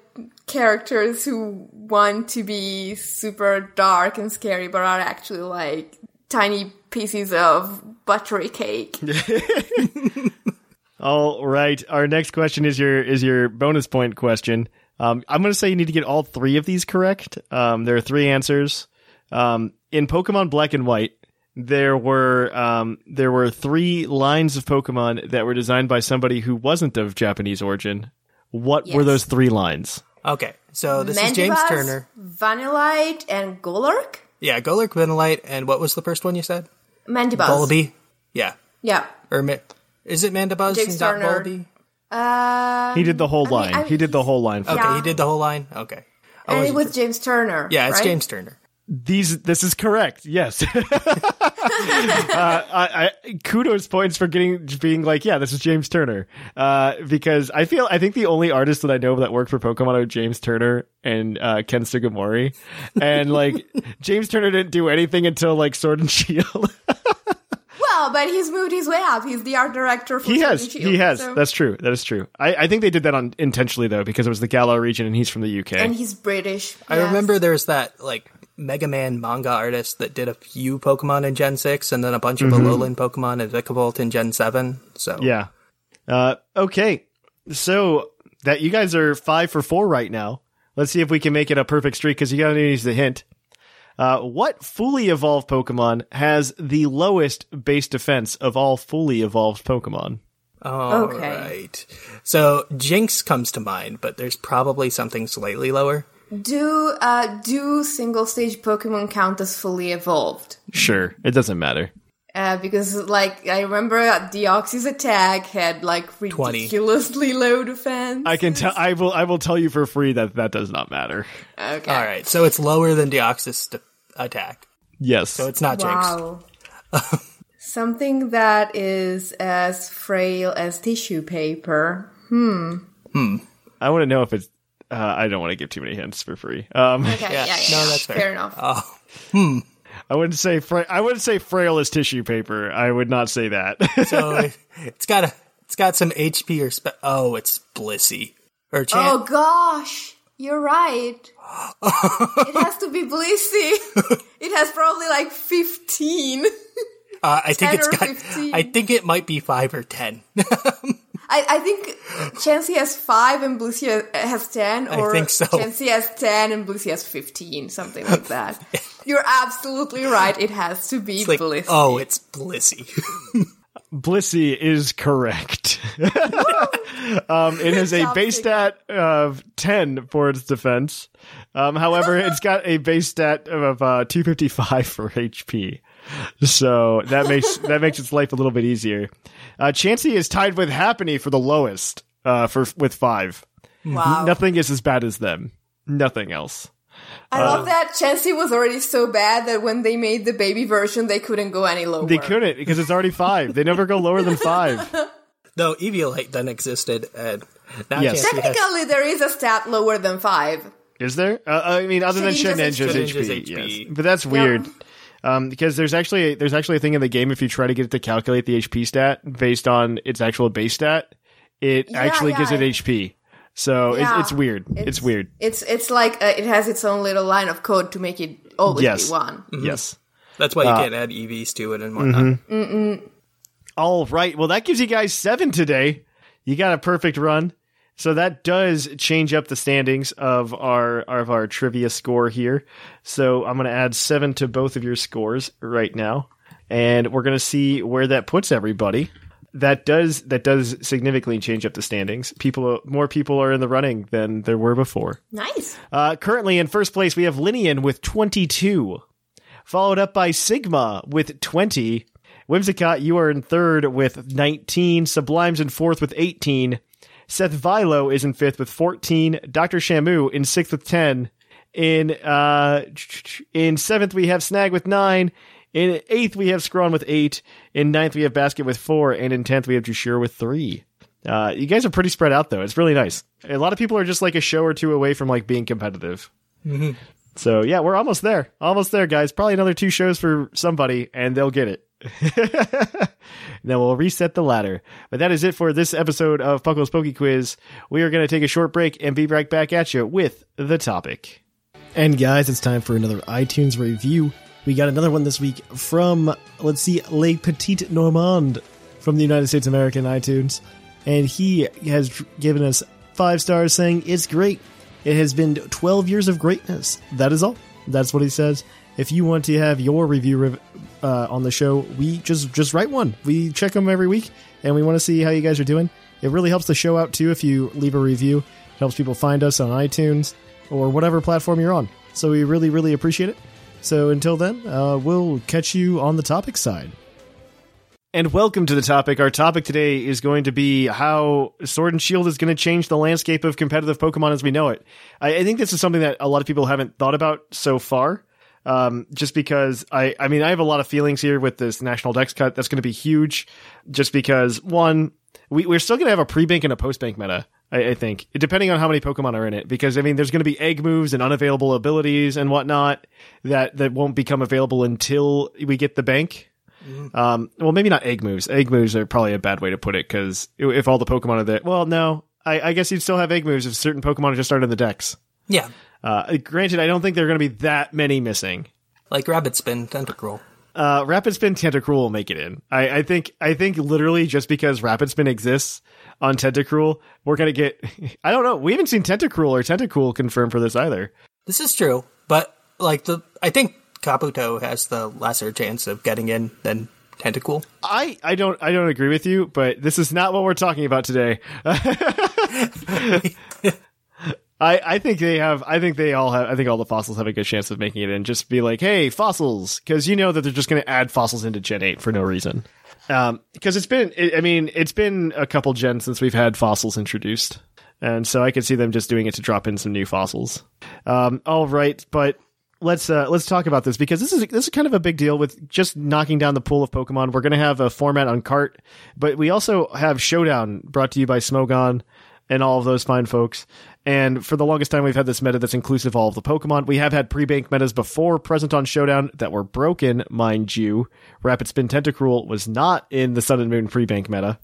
characters who want to be super dark and scary, but are actually like tiny pieces of buttery cake. All right. Our next question is your is your bonus point question. Um, I'm going to say you need to get all three of these correct. Um, there are three answers. Um, in Pokemon Black and White, there were um, there were three lines of Pokemon that were designed by somebody who wasn't of Japanese origin. What were those three lines? Okay, so this is James Turner. Vanillite, and Golurk. Yeah, Golurk, Vanillite, and what was the first one you said? Mandibuzz. Vullaby? Yeah. Yeah. Or is it Mandibuzz James and not Turner. Vullaby? Uh, He did the whole mean, line. I- he did the whole line. Okay, Yeah. he did the whole line? Okay. I and it wasn't was sure. James Turner. Yeah, it's right? James Turner. These this is correct. Yes. uh, I, I kudos points for getting being like, yeah, this is James Turner. Uh, because I feel I think the only artists that I know that work for Pokemon are James Turner and uh, Ken Sugimori, and like James Turner didn't do anything until like Sword and Shield. Well, but he's moved his way up. He's the art director for he Sword has. and Shield, He has. so- That's true. That is true. I, I think they did that on intentionally though because it was the Galar region and he's from the UK. and he's British. I yes. remember there's that, like, Mega Man manga artist that did a few Pokemon in Gen 6 and then a bunch of Alolan Pokemon and Vikavolt in Gen 7. So, Mm-hmm. Yeah. Uh, okay. So that you guys are five for four right now. Let's see if we can make it a perfect streak because you gotta use the hint. Uh, what fully evolved Pokemon has the lowest base defense of all fully evolved Pokemon? all Okay. right. So, Jynx comes to mind, but there's probably something slightly lower. Do uh do single stage Pokemon count as fully evolved? Sure, it doesn't matter. Uh, because like I remember Deoxys attack had like 20. ridiculously low defense. I can tell. I will. I will tell you for free that that does not matter. okay. All right. So, it's lower than Deoxys d- attack. Yes. So, it's not Jynx. Wow. Something that is as frail as tissue paper. Hmm. Hmm. I want to know if it's. Uh, I don't want to give too many hints for free. Um, Okay, yeah, yeah, no, yeah. that's fair. enough. Oh, I wouldn't say. Fra- I wouldn't say frail as tissue paper. I would not say that. So, it's got a. It's got some HP or spe- oh, it's Blissey or Chan- oh gosh, you're right. it has to be Blissey. it has probably like 15. Uh, I think 10 it's or got. 15. I think it might be five or ten. I, I think Chansey has five and Blissey has- has ten, I or think so. Chansey has ten and Blissey has fifteen, something like that. You're absolutely right. It has to be It's like, Blissey. oh, it's Blissey. Blissey is correct. um, it has a base stat of 10 for its defense. Um, however, it's got a base stat of uh, 255 for HP. So that makes that makes its life a little bit easier. Uh, Chansey is tied with Happiny for the lowest uh, for with five. wow. Nothing is as bad as them. Nothing else. I love that Chansey was already so bad that when they made the baby version, they couldn't go any lower. They couldn't because it's already five. They never go lower than five. no, Eviolite then existed, and now Yes. Chansey has Technically, there is a stat lower than five. Is there? Uh, I mean, other than Shin Shedinja's Ninja's HP. HP, yes. HP. But that's weird. Um, because there's actually there's actually a thing in the game if you try to get it to calculate the HP stat based on its actual base stat, it Yeah, actually yeah, gives it it- HP. So Yeah. it's, it's weird. It's, weird. It's it's like uh, it has its own little line of code to make it always Yes. be one. Yes. That's why you can't add EVs to it and whatnot. All right. Well, that gives you guys seven today. You got a perfect run. So that does change up the standings of our of our trivia score here. So I'm going to add seven to both of your scores right now, and we're going to see where that puts everybody. That does that does significantly change up the standings. People, more people are in the running than there were before. Nice. Uh, currently in first place, we have Linian with 22, followed up by Sigma with 20. Whimsicott, you are in third with 19. Sublime's in fourth with 18. Seth Vilo is in fifth with 14. Dr. Shamu in sixth with 10. In uh, in seventh, we have Snag with nine. In eighth, we have Scrawn with eight. In ninth, we have Basket with four. And in tenth, we have Jushir with three. Uh, you guys are pretty spread out though. It's really nice. A lot of people are just like a show or two away from like being competitive. So yeah, we're almost there. Almost there, guys. Probably another two shows for somebody, and they'll get it. then we'll reset the ladder. But that is it for this episode of Puckle's Poke Quiz. We are going to take a short break and be right back at you with the topic. And guys, it's time for another iTunes review. We got another one this week from, let's see, Le Petit Normand from the United States American iTunes. And he has given us five stars saying, It's great. It has been 12 years of greatness. That is all. That's what he says. If you want to have your review rev- uh, on the show, we just just write one. We check them every week, and we want to see how you guys are doing. It really helps the show out too if you leave a review. It helps people find us on iTunes or whatever platform you're on. So we really, really appreciate it. So until then, uh, we'll catch you on the topic side. And welcome to the topic. Our topic today is going to be how Sword and Shield is going to change the landscape of competitive Pokemon as we know it. I, I think this is something that a lot of people haven't thought about so far. Um, just because I, I mean, I have a lot of feelings here with this national dex cut. That's going to be huge. Just because one, we, we're still going to have a pre-bank and a post-bank meta. I, I think, depending on how many Pokemon are in it, because I mean, there's going to be egg moves and unavailable abilities and whatnot that that won't become available until we get the bank. Um, well, maybe not egg moves. Egg moves are probably a bad way to put it because if all the Pokemon are there, well, no, I, I guess you'd still have egg moves if certain Pokemon are just started in the decks. Yeah, Uh, granted, I don't think there are going to be that many missing. like Rapid Spin, Tentacruel. Uh, Rapid Spin Tentacruel will make it in. I, I think. I think literally just because Rapid Spin exists on Tentacruel, we're gonna get. I don't know. We haven't seen Tentacruel or Tentacool confirmed for this either. This is true, but like the, I think Kabuto has the lesser chance of getting in than Tentacool. I, I don't I don't agree with you, but this is not what we're talking about today. I, I think they have I think they all have I think all the fossils have a good chance of making it in. Just be like, hey, fossils, because you know that they're just going to add fossils into Gen eight for no reason. Um, because it's been I mean it's been a couple gens since we've had fossils introduced, and so I could see them just doing it to drop in some new fossils. Um, all right, but let's uh, let's talk about this because this is this is kind of a big deal with just knocking down the pool of Pokemon. We're going to have a format on cart, but we also have Showdown brought to you by Smogon and all of those fine folks. And for the longest time, we've had this meta that's inclusive of all of the Pokemon. We have had pre-bank metas before present on Showdown that were broken, mind you. Rapid Spin Tentacruel was not in the Sun and Moon pre-bank meta.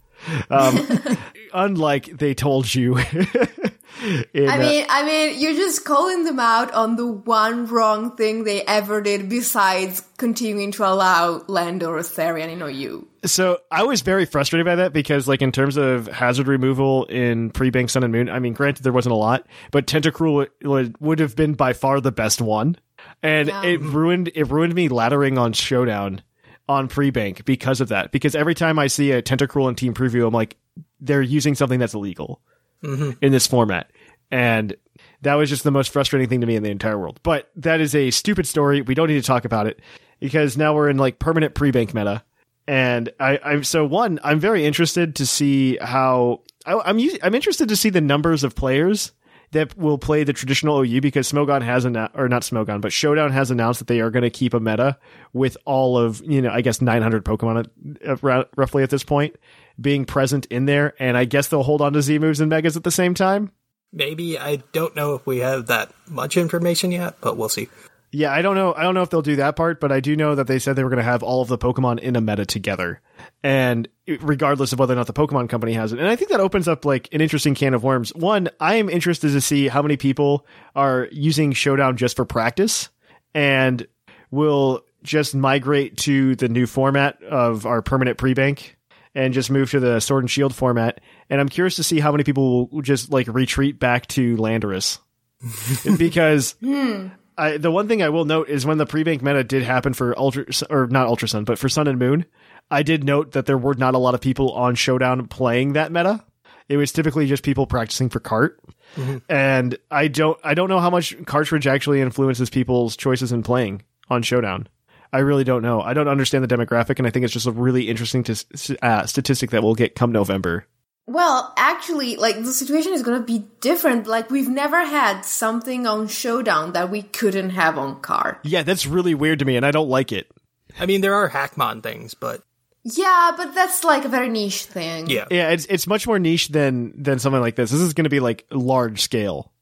Um, unlike they told you. in, I uh, mean, I mean, you're just calling them out on the one wrong thing they ever did besides continuing to allow Landorus Therian or you. So I was very frustrated by that because, like, in terms of hazard removal in pre-bank Sun and Moon, I mean, granted there wasn't a lot, but Tentacruel would, would have been by far the best one, and Yeah. it ruined it ruined me laddering on Showdown on pre-bank because of that. Because every time I see a Tentacruel in team preview, I'm like, they're using something that's illegal in this format, and that was just the most frustrating thing to me in the entire world. But that is a stupid story. We don't need to talk about it because now we're in like permanent pre-bank meta. And I, I'm so one. I'm very interested to see how I, I'm. I'm interested to see the numbers of players that will play the traditional OU because Smogon has announced, or not Smogon, but Showdown has announced that they are going to keep a meta with all of you know, I guess 900 Pokemon at, at, roughly at this point being present in there, and I guess they'll hold on to Z moves and Megas at the same time. Maybe I don't know if we have that much information yet, but we'll see. Yeah, I don't know. I don't know if they'll do that part, but I do know that they said they were going to have all of the Pokemon in a meta together, and regardless of whether or not the Pokemon Company has it. And I think that opens up like an interesting can of worms. One, I am interested to see how many people are using Showdown just for practice, and will just migrate to the new format of our permanent pre-bank and just move to the Sword and Shield format. And I'm curious to see how many people will just like retreat back to Landorus because hmm. I, the one thing I will note is when the pre-bank meta did happen for Ultra or not Ultra Sun, but for Sun and Moon, I did note that there were not a lot of people on Showdown playing that meta. It was typically just people practicing for cart. Mm-hmm. And I don't I don't know how much cartridge actually influences people's choices in playing on Showdown. I really don't know. I don't understand the demographic, and I think it's just a really interesting to, uh, statistic that we'll get come November. Well, actually, like the situation is gonna be different. Like we've never had something on Showdown that we couldn't have on Car. Yeah, that's really weird to me, and I don't like it. I mean, there are Hackmon things, but Yeah, but that's like a very niche thing. yeah. Yeah, it's it's much more niche than than something like this. This is going to be like large scale.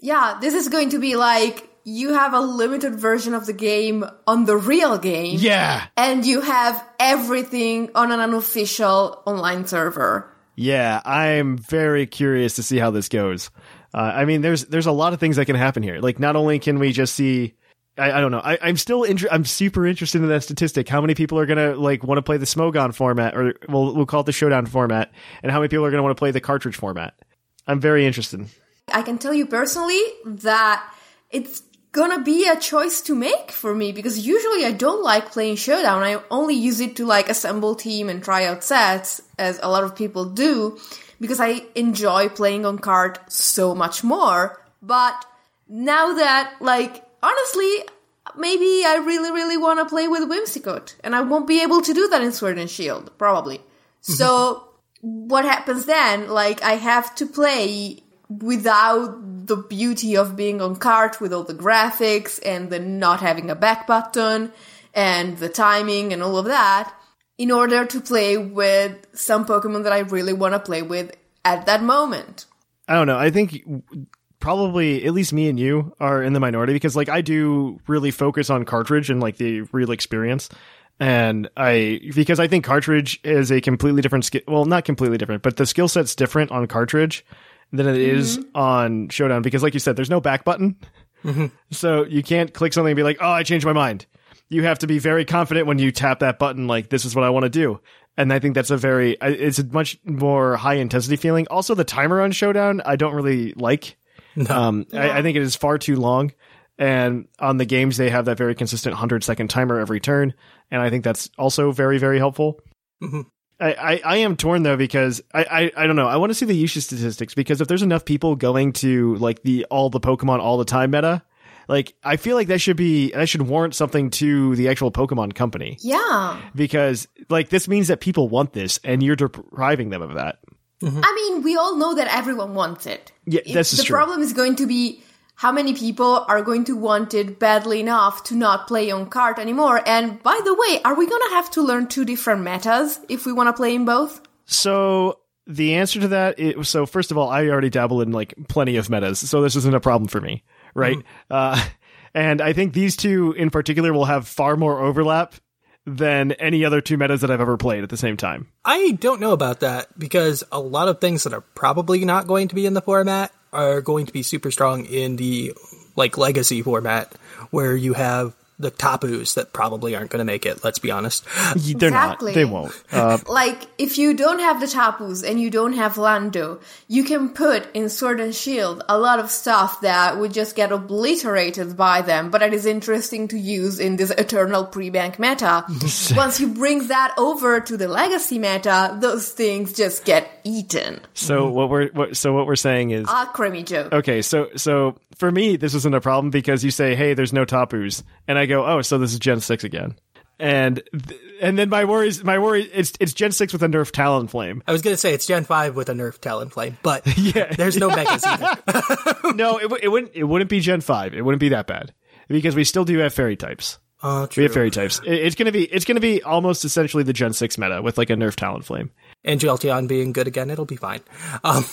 Yeah, this is going to be like you have a limited version of the game on the real game. Yeah, And you have everything on an unofficial online server. yeah. I'm very curious to see how this goes. Uh, I mean, there's there's a lot of things that can happen here. Like, not only can we just see. I, I don't know. I, I'm still inter- I'm super interested in that statistic. How many people are gonna like want to play the Smogon format, or we'll we'll call it the Showdown format, and how many people are gonna want to play the cartridge format? I'm very interested. I can tell you personally that it's gonna be a choice to make for me because usually I don't like playing Showdown. I only use it to like assemble team and try out sets, as a lot of people do, because I enjoy playing on card so much more. But now that, like, honestly, maybe I really, really want to play with Whimsicott, and I won't be able to do that in Sword and Shield, probably. Mm-hmm. So, what happens then? Like, I have to play without the beauty of being on cart with all the graphics and the not having a back button and the timing and all of that in order to play with some Pokemon that I really want to play with at that moment. I don't know. I think probably at least me and you are in the minority because like I do really focus on cartridge and like the real experience. And I because I think cartridge is a completely different skill. Well, not completely different, but the skill set's different on cartridge than it is mm-hmm. on Showdown because, like you said, there's no back button, mm-hmm. so you can't click something and be like, "Oh, I changed my mind." You have to be very confident when you tap that button, like this is what I want to do. And I think that's a very it's a much more high intensity feeling. Also, the timer on Showdown I don't really like. Um, I, I think it is far too long. And on the games, they have that very consistent 100 second timer every turn. And I think that's also very, very helpful. Mm-hmm. I, I, I am torn though because I, I, I don't know. I want to see the usage statistics because if there's enough people going to like the all the Pokemon all the time meta, like I feel like that should be that should warrant something to the actual Pokemon company Yeah. because like this means that people want this and you're depriving them of that. I mean, we all know that everyone wants it. Yeah, It- this is the true. problem is going to be how many people are going to want it badly enough to not play on cart anymore. And by the way, are we going to have to learn two different metas if we want to play in both? So the answer to that is so first of all, I already dabble in like plenty of metas, so this isn't a problem for me, right? Uh, and I think these two in particular will have far more overlap than any other two metas that I've ever played at the same time. I don't know about that because a lot of things that are probably not going to be in the format are going to be super strong in the like legacy format, where you have the tapus that probably aren't going to make it. Let's be honest. They're Exactly. not. They won't. Uh, Like, if you don't have the Tapus and you don't have Lando, you can put in Sword and Shield a lot of stuff that would just get obliterated by them, but it is interesting to use in this eternal pre-bank meta. Once you bring that over to the legacy meta, those things just get eaten. so what we're what, so what we're saying is Ah, crummy joke. okay. So so for me, this isn't a problem because you say, "Hey, there's no tapus," and I go, "Oh, so this is Gen six again." And th- and then my worries, my worry, it's it's Gen six with a nerf Talonflame. I was going to say it's Gen five with a nerf Talonflame, but Yeah. there's no megas either. no, it, w- it wouldn't it wouldn't be Gen five. It wouldn't be that bad because we still do have fairy types. Oh, We have fairy types. It- it's gonna be it's gonna be almost essentially the Gen six meta with like a nerf Talonflame. And Jolteon being good again, it'll be fine. Um,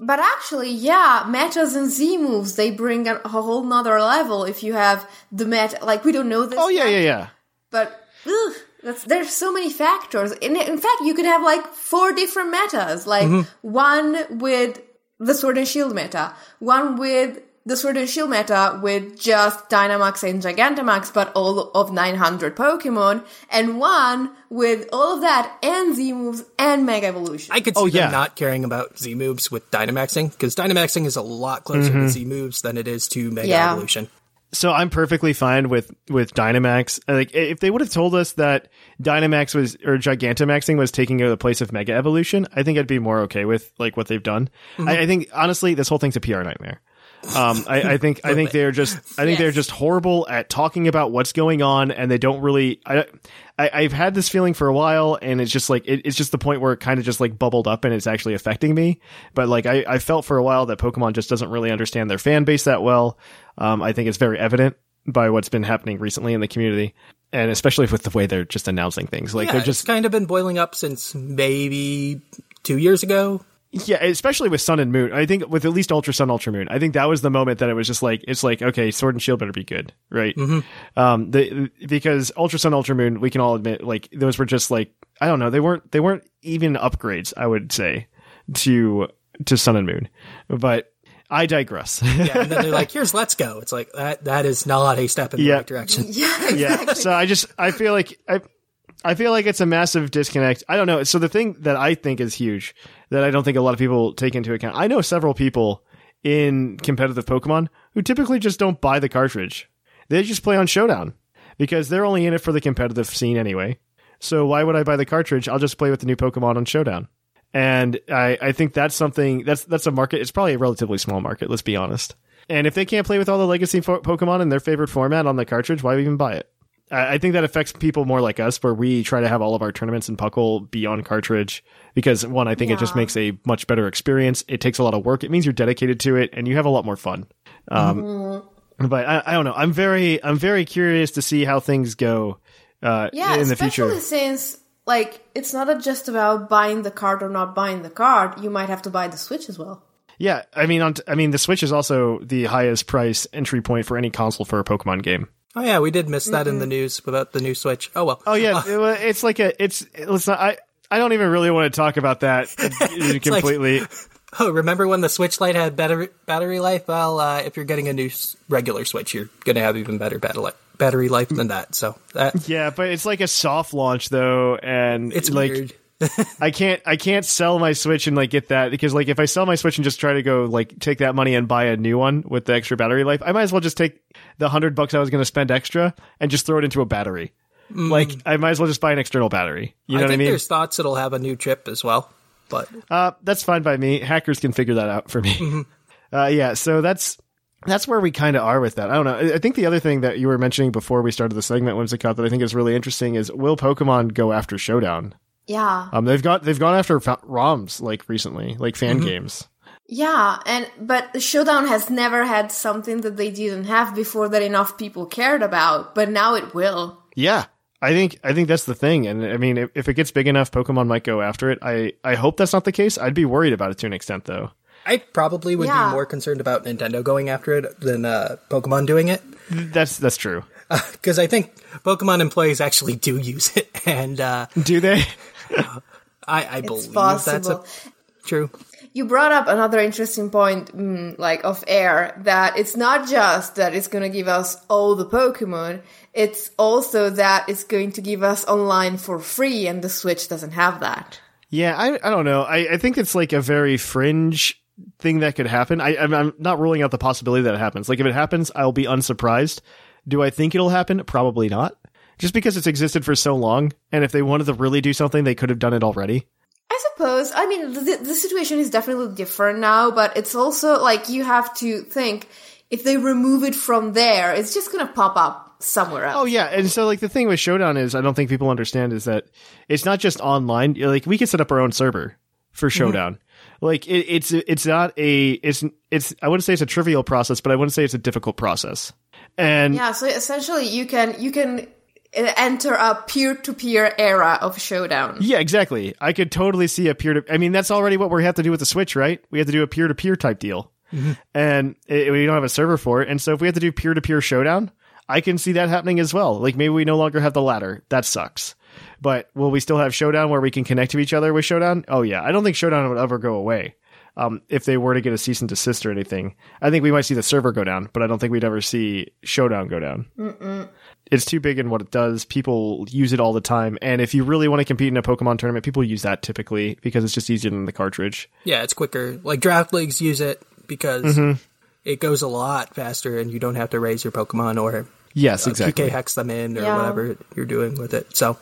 But actually, yeah, metas and Z moves, they bring a, whole nother level if you have the meta, like, we don't know this. Oh yeah, yeah, yeah. but ugh, that's, there's so many factors. In, in fact, you could have like four different metas, like mm-hmm. one with the Sword and Shield meta, one with the Sword and Shield meta with just Dynamax and Gigantamax, but all of 900 Pokemon, and one with all of that and Z moves and Mega Evolution. I could see Oh, them yeah. not caring about Z moves with Dynamaxing because Dynamaxing is a lot closer Mm-hmm. to Z moves than it is to Mega Yeah. Evolution. So I'm perfectly fine with with Dynamax. Like if they would have told us that Dynamax was or Gigantamaxing was taking the place of Mega Evolution, I think I'd be more okay with like what they've done. I, I think honestly, this whole thing's a PR nightmare. Um, I, I think I think they're just I think they're just horrible at talking about what's going on, and they don't really. I, I I've had this feeling for a while, and it's just like it, it's just the point where it kind of just like bubbled up, and it's actually affecting me. But like I, I felt for a while that Pokemon just doesn't really understand their fan base that well. Um, I think it's very evident by what's been happening recently in the community, and especially with the way they're just announcing things. Like yeah, they're it's just kind of been boiling up since maybe two years ago. Yeah, especially with Sun and Moon. I think with at least Ultra Sun, Ultra Moon. I think that was the moment that it was just like it's like okay, Sword and Shield better be good, right? Um, the because Ultra Sun, Ultra Moon, we can all admit like those were just like I don't know, they weren't they weren't even upgrades. I would say to to Sun and Moon, but I digress. Yeah, and then they're like, "Here's Let's Go." It's like that. That is not a step in the Yeah. right direction. yeah, yeah. So I just I feel like I I feel like it's a massive disconnect. I don't know. So the thing that I think is huge that I don't think a lot of people take into account. I know several people in competitive Pokemon who typically just don't buy the cartridge. They just play on Showdown because they're only in it for the competitive scene anyway. So why would I buy the cartridge? I'll just play with the new Pokemon on Showdown. And I, I think that's something that's that's a market. It's probably a relatively small market. Let's be honest. And if they can't play with all the legacy fo- Pokemon in their favorite format on the cartridge, why even buy it? I think that affects people more like us, where we try to have all of our tournaments in Puckle be on cartridge because one, I think it just makes a much better experience. It takes a lot of work. It means you're dedicated to it, and you have a lot more fun. Um, But I, I don't know. I'm very, I'm very curious to see how things go uh, Yeah, in the especially future. since like it's not just about buying the card or not buying the card. You might have to buy the Switch as well. Yeah, I mean, on t- I mean, the Switch is also the highest price entry point for any console for a Pokemon game. Oh yeah, we did miss that in the news about the new Switch. Oh well. Oh yeah, wa- it's like a, it's, it's not. I, I don't even really want to talk about that completely. Oh, remember when the Switch Lite had better battery life? Well, uh, if you're getting a new regular Switch, you're gonna have even better battery battery life than that. So that Yeah, but it's like a soft launch though, and it's like weird. I can't I can't sell my Switch and like get that because like if I sell my Switch and just try to go like take that money and buy a new one with the extra battery life, I might as well just take the hundred bucks I was going to spend extra and just throw it into a battery. Like I might as well just buy an external battery. You know Mm. I what I mean? there's thoughts it'll have a new chip as well, but Uh, that's fine by me. Hackers can figure that out for me. Mm-hmm. Uh, yeah, so that's that's where we kind of are with that. I don't know. I- I think the other thing that you were mentioning before we started the segment, Whimsicott, that I think is really interesting is will Pokemon go after Showdown? Yeah, Um, they've got they've gone after fa- ROMs like recently, like fan Mm-hmm. games. yeah, and but Showdown has never had something that they didn't have before that enough people cared about, but now it will. Yeah, I think I think that's the thing. And I mean, if, if it gets big enough, Pokemon might go after it. I I hope that's not the case. I'd be worried about it to an extent, though. I probably would Yeah. be more concerned about Nintendo going after it than uh, Pokemon doing it. That's that's true. Because I think Pokemon employees actually do use it, and uh, Do they? I, I believe It's that's a, true. you brought up another interesting point, mm, like of air, that it's not just that it's going to give us all the Pokemon, it's also that it's going to give us online for free, and the Switch doesn't have that. Yeah, I, I don't know. I, I think it's like a very fringe thing that could happen. I, I'm, I'm not ruling out the possibility that it happens. Like if it happens, I'll be unsurprised. Do I think it'll happen? Probably not. Just because it's existed for so long, and if they wanted to really do something, they could have done it already. I suppose. I mean, the, the situation is definitely different now, but it's also like you have to think if they remove it from there, it's just going to pop up somewhere oh, else. Oh yeah, and so like the thing with Showdown is I don't think people understand is that it's not just online. Like we can set up our own server for mm-hmm. Showdown. Like it, it's it's not a it's it's I wouldn't say it's a trivial process, but I wouldn't say it's a difficult process. And Yeah, so essentially you can you can enter a peer-to-peer era of showdown. Yeah, exactly. I could totally see a peer to. I mean, that's already what we have to do with the Switch, right? We have to do a peer to peer type deal, and it, we don't have a server for it. And so, if we have to do peer to peer showdown, I can see that happening as well. Like maybe we no longer have the ladder. That sucks. But will we still have showdown where we can connect to each other with showdown? Oh yeah, I don't think showdown would ever go away. Um, if they were to get a cease and desist or anything, I think we might see the server go down, but I don't think we'd ever see showdown go down. It's too big in what it does. People use it all the time, and if you really want to compete in a Pokemon tournament, people use that typically because it's just easier than the cartridge. Yeah, it's quicker. Like draft leagues use it because Mm-hmm. it goes a lot faster, and you don't have to raise your Pokemon or Yes, uh, exactly. PKHeX them in or Yeah. whatever you're doing with it. So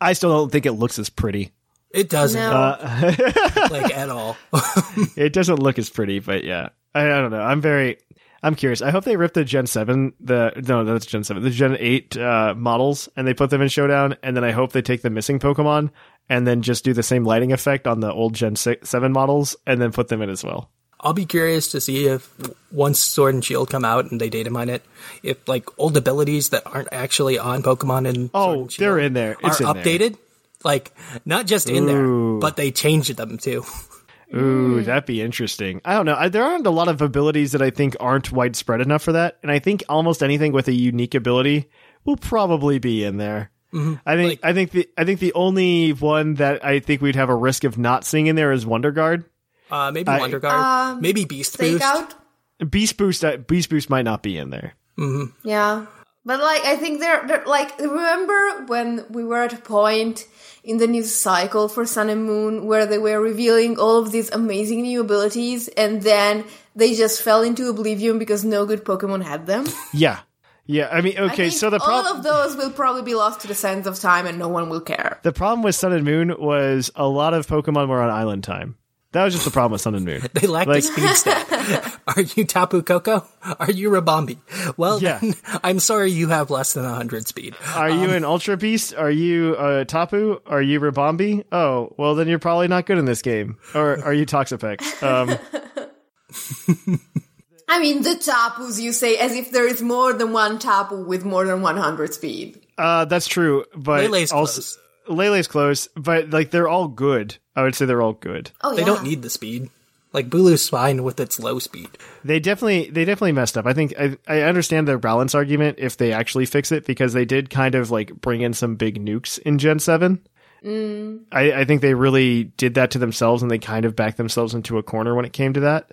I still don't think it looks as pretty. it doesn't No. like at all. It doesn't look as pretty, but yeah, I, I don't know. I'm very, I'm curious. I hope they rip the Gen Seven, the no, that's Gen Seven, the Gen Eight uh, models, and they put them in Showdown. And then I hope they take the missing Pokemon and then just do the same lighting effect on the old Gen six, Seven models, and then put them in as well. I'll be curious to see if once Sword and Shield come out and they data mine it, if like old abilities that aren't actually on Pokemon and Oh, and they're in there. It's are in there. updated. Like not just in Ooh. there, but they changed them too. Ooh, that'd be interesting. I don't know. I, there aren't a lot of abilities that I think aren't widespread enough for that, and I think almost anything with a unique ability will probably be in there. I think. I think the. I think the only one that I think we'd have a risk of not seeing in there is Wonder Guard. Uh, maybe I- Wonder Guard, maybe Beast Boost. out. Beast Boost. uh, Beast Boost might not be in there. Yeah. But like I think they're, like remember when we were at a point in the news cycle for Sun and Moon where they were revealing all of these amazing new abilities and then they just fell into oblivion because no good Pokemon had them. Yeah. Yeah. I mean, I okay. think So the all problem. of those will probably be lost to the sands of time and no one will care. The problem with Sun and Moon was a lot of Pokemon were on Island Time. That was just the problem with Sun and Moon. They lack Like- the speed stat. Are you Tapu Koko? Are you Rabambi? Well, Yeah. then, I'm sorry you have less than 100 speed. Are you an Ultra Beast? Are you uh, Tapu? Are you Rabombi? Oh, well, then you're probably not good in this game. Or are you Toxapex? Um, I mean the Tapus you say as if there is more than one Tapu with more than 100 speed. uh, that's true, but Lele's also close. Lele's close, but like they're all good. I would say they're all good. Oh yeah. They don't need the speed. Like Bulu's fine with its low speed. They definitely they definitely messed up. I think I, I understand their balance argument if they actually fix it because they did kind of like bring in some big nukes in Gen Seven. I, I think they really did that to themselves and they kind of backed themselves into a corner when it came to that,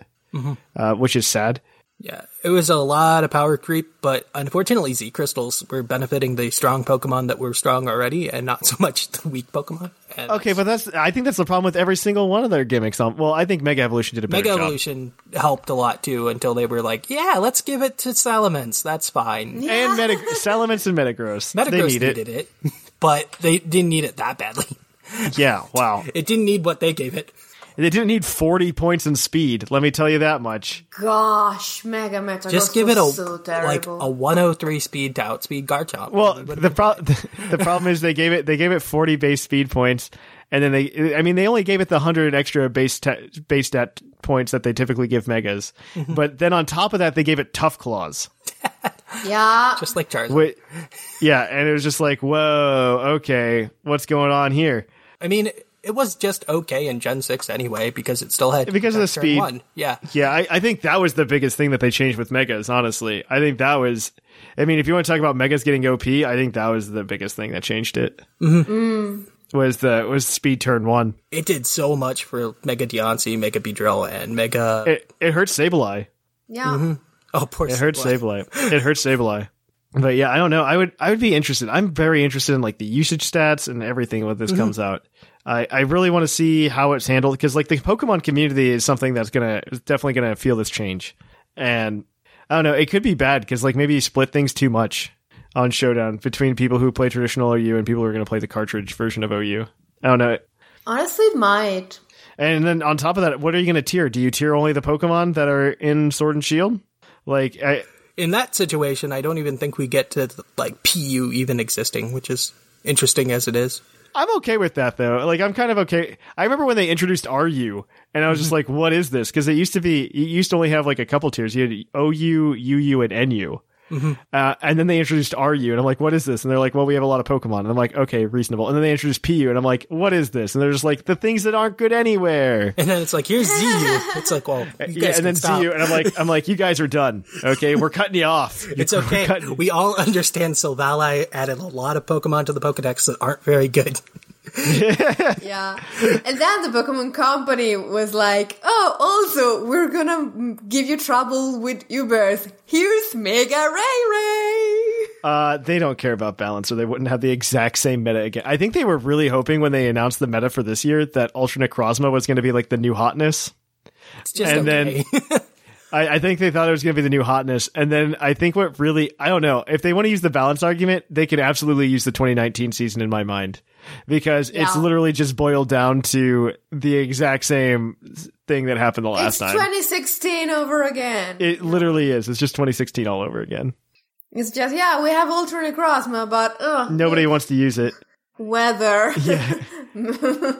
uh, which is sad. Yeah, it was a lot of power creep, but unfortunately, Z crystals were benefiting the strong Pokemon that were strong already, and not so much the weak Pokemon. And Okay, but that's I think that's the problem with every single one of their gimmicks. Um, well, I think Mega Evolution did a better Mega job. Evolution helped a lot too, until they were like, "Yeah, let's give it to Salamence. That's fine." and Meta Salamence and Metagross. they Metagross need it. needed it, but they didn't need it that badly. Yeah, wow. It didn't need what they gave it. They didn't need forty points in speed. Let me tell you that much. Gosh, Mega Metagross Just give it a so like a 103 speed to outspeed Garchomp. Well, It would've the pro- the problem is they gave it they gave it forty base speed points, and then they I mean they only gave it the hundred extra base ta- base stat points that they typically give megas, mm-hmm. but then on top of that they gave it tough claws. yeah. just like Charizard. Wait, yeah, and it was just like whoa, okay, what's going on here? I mean, it was just okay in Gen 6 anyway, because it still had Because of the speed. 1. Yeah. Yeah, I, I think that was the biggest thing that they changed with megas. Honestly, I think that was. I mean, if you want to talk about megas getting OP, I think that was the biggest thing that changed it. Mm-hmm. Mm. was the was speed turn one. It did so much for Mega Deontay, Mega Beedrill, and Mega. It it hurt Sableye. Yeah. Mm-hmm. oh, poor It hurt Sableye. Sableye. It hurt Sableye. But yeah, I don't know. I would I would be interested. I'm very interested in like the usage stats and everything when this mm-hmm. comes out. I, I really want to see how it's handled because like the Pokemon community is something that's gonna is definitely gonna feel this change. And I don't know, it could be bad because like maybe you split things too much on Showdown between people who play traditional OU and people who are gonna play the cartridge version of OU. I don't know. Honestly, it might. And then on top of that, what are you going to tier? Do you tier only the Pokemon that are in Sword and Shield? Like, I, In that situation, I don't even think we get to like PU even existing, which is interesting as it is. I'm okay with that though. Like, I'm kind of okay. I remember when they introduced RU, and I was just mm-hmm. like, "What is this?" Because it used to be, you used to only have like a couple tiers. You had OU, UU, and NU. Uh, and then they introduced RU, and I'm like, "What is this?" And they're like, "Well, we have a lot of Pokemon." And I'm like, "Okay, reasonable." And then they introduced PU, and I'm like, "What is this?" And they're just like, "The things that aren't good anywhere." And then it's like, here's ZU. It's like, well, you guys yeah, and then stop. CU, and I'm like, I'm like, you guys are done. Okay, we're cutting you off. It's We're okay. We all understand Silvally added a lot of Pokemon to the Pokedex that aren't very good. Yeah. and then the Pokemon Company was like, oh, also, we're gonna give you trouble with Ubers. Here's Mega Ray Ray. Uh, they don't care about balance, or they wouldn't have the exact same meta again. I think they were really hoping when they announced the meta for this year that Ultra Necrozma was going to be like the new hotness. It's just And then- I, I think they thought it was going to be the new hotness, and then I think what really I don't know if they want to use the balance argument, they could absolutely use the 2019 season in my mind because it's literally just boiled down to the exact same thing that happened the last time. It's time. 2016 over again. it literally is. It's just 2016 all over again. it's just, yeah, we have Ultra Necrozma, but ugh, Nobody wants to use it. weather. Yeah.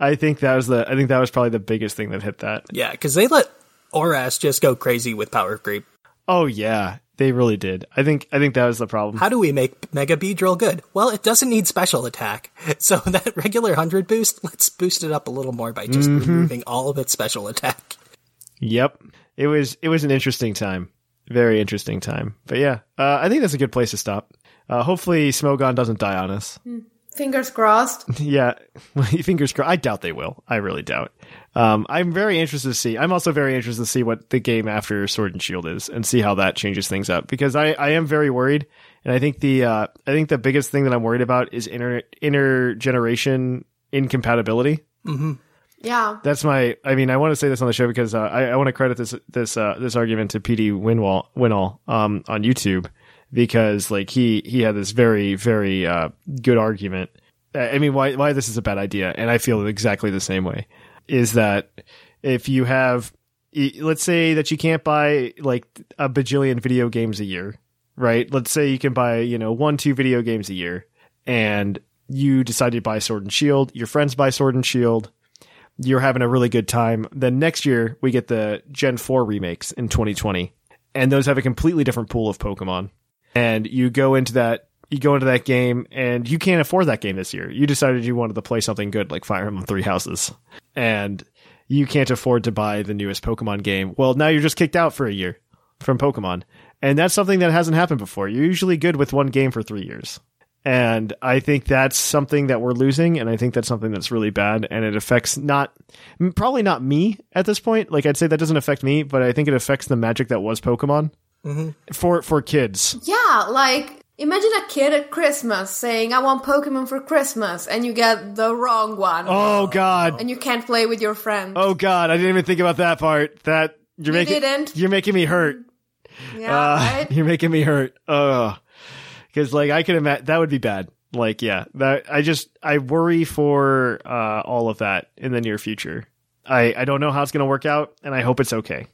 I think that was the. I think that was probably the biggest thing that hit that. yeah, because they let ORAS just go crazy with power creep. Oh yeah, they really did. I think. I think that was the problem. How do we make Mega Beedrill good? Well, it doesn't need special attack. So that regular 100 boost, let's boost it up a little more by just Mm-hmm. removing all of its special attack. Yep. It was. It was an interesting time. Very interesting time. But yeah, uh, I think that's a good place to stop. Uh, hopefully, Smogon doesn't die on us. Fingers crossed. yeah, fingers crossed. I doubt they will. I really doubt. Um, I'm very interested to see. I'm also very interested to see what the game after Sword and Shield is, and see how that changes things up. Because I, I am very worried, and I think the uh, I think the biggest thing that I'm worried about is inter intergeneration incompatibility. Yeah. That's my. I mean, I want to say this on the show because uh, I, I want to credit this this uh, this argument to PD Winwall Winall um, on YouTube because like he he had this very very uh, good argument. Uh, I mean, why why this is a bad idea, and I feel exactly the same way. Is that if you have, let's say that you can't buy like a bajillion video games a year, right? Let's say you can buy you know one two video games a year, and you decide to buy Sword and Shield. Your friends buy Sword and Shield you're having a really good time. Then next year we get the Gen 4 remakes in 2020. And those have a completely different pool of Pokemon. And you go into that you go into that game and you can't afford that game this year. You decided you wanted to play something good like Fire Emblem Three Houses. And you can't afford to buy the newest Pokemon game. Well, now you're just kicked out for a year from Pokemon. And that's something that hasn't happened before. You're usually good with one game for 3 years. And I think that's something that we're losing, and I think that's something that's really bad, and it affects not probably not me at this point. Like I'd say that doesn't affect me, but I think it affects the magic that was Pokemon mm-hmm. for for kids. Yeah, like imagine a kid at Christmas saying, "I want Pokemon for Christmas," and you get the wrong one, Oh God, and you can't play with your friend. oh God, I didn't even think about that part. That you're You making didn't? you're making me hurt. yeah, Uh, right. You're making me hurt. Oh, because like I could imagine that would be bad. Like yeah, that I just I worry for uh, all of that in the near future. I I don't know how it's gonna work out, and I hope it's okay.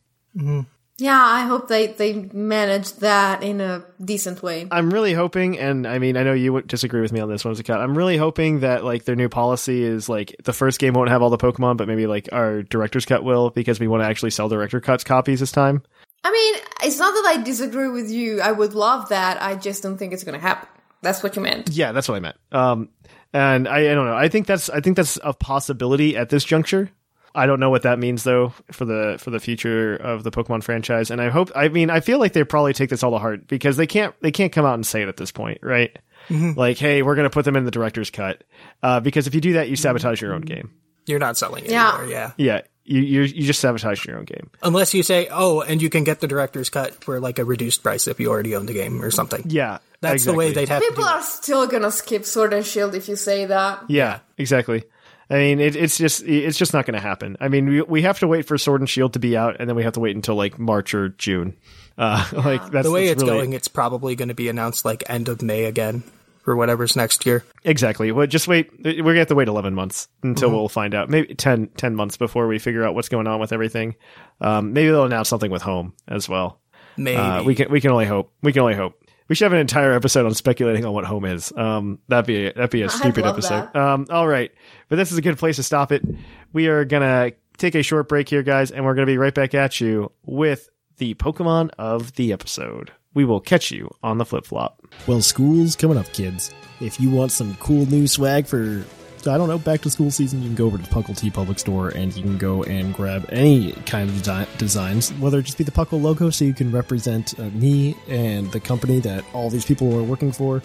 Yeah, I hope they they manage that in a decent way. I'm really hoping, and I mean, I know you would disagree with me on this one, Zakat. I'm really hoping that like their new policy is like the first game won't have all the Pokemon, but maybe like our director's cut will because we want to actually sell director cuts copies this time. I mean, it's not that I disagree with you. I would love that. I just don't think it's going to happen. That's what you meant. Yeah, that's what I meant. Um, and I, I don't know. I think that's I think that's a possibility at this juncture. I don't know what that means though for the for the future of the Pokemon franchise. And I hope I mean I feel like they probably take this all to heart because they can't they can't come out and say it at this point, right? Like, hey, we're gonna put them in the director's cut. Uh, because if you do that, you sabotage your own game. You're not selling it Yeah. anymore, yeah. Yeah. You you you just sabotage your own game. Unless you say, oh, and you can get the director's cut for like a reduced price if you already own the game or something. Yeah. That's the way they'd have to People do it. are still gonna skip Sword and Shield if you say that. Yeah, exactly. I mean, it, it's just it's just not going to happen. I mean, we we have to wait for Sword and Shield to be out, and then we have to wait until like March or June. Uh, like that's The way that's it's really- going, it's probably going to be announced like end of May again or whatever's next year. Exactly. Well, just wait. We're gonna have to wait eleven months until Mm-hmm. we'll find out. Maybe 10, 10 months before we figure out what's going on with everything. Um, maybe they'll announce something with Home as well. Maybe. Uh, we can we can only hope. We can only hope. We should have an entire episode on speculating on what home is. Um, that'd be that'd be a stupid love episode. that. Um, all right, but this is a good place to stop it. We are gonna take a short break here, guys, and we're gonna be right back at you with the Pokemon of the episode. We will catch you on the flip flop. Well, school's coming up, kids. If you want some cool new swag for, I don't know, back to school season, you can go over to the Puckle TeePublic Store and you can go and grab any kind of desi- designs, whether it just be the Puckle logo so you can represent uh, me and the company that all these people are working for,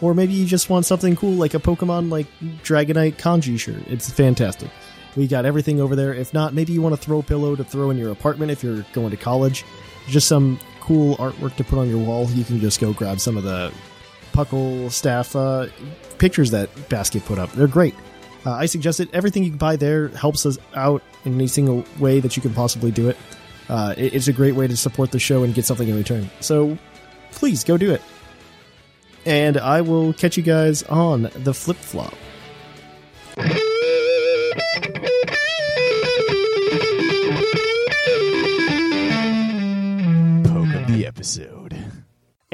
or maybe you just want something cool like a Pokemon like Dragonite kanji shirt. It's fantastic. We got everything over there. If not, maybe you want a throw pillow to throw in your apartment if you're going to college. Just some cool artwork to put on your wall. You can just go grab some of the Puckle staff uh, pictures that Basket put up. They're great. Uh, I suggest it. Everything you can buy there helps us out in any single way that you can possibly do it. Uh, it- it's a great way to support the show and get something in return. So please go do it. And I will catch you guys on the flip flop.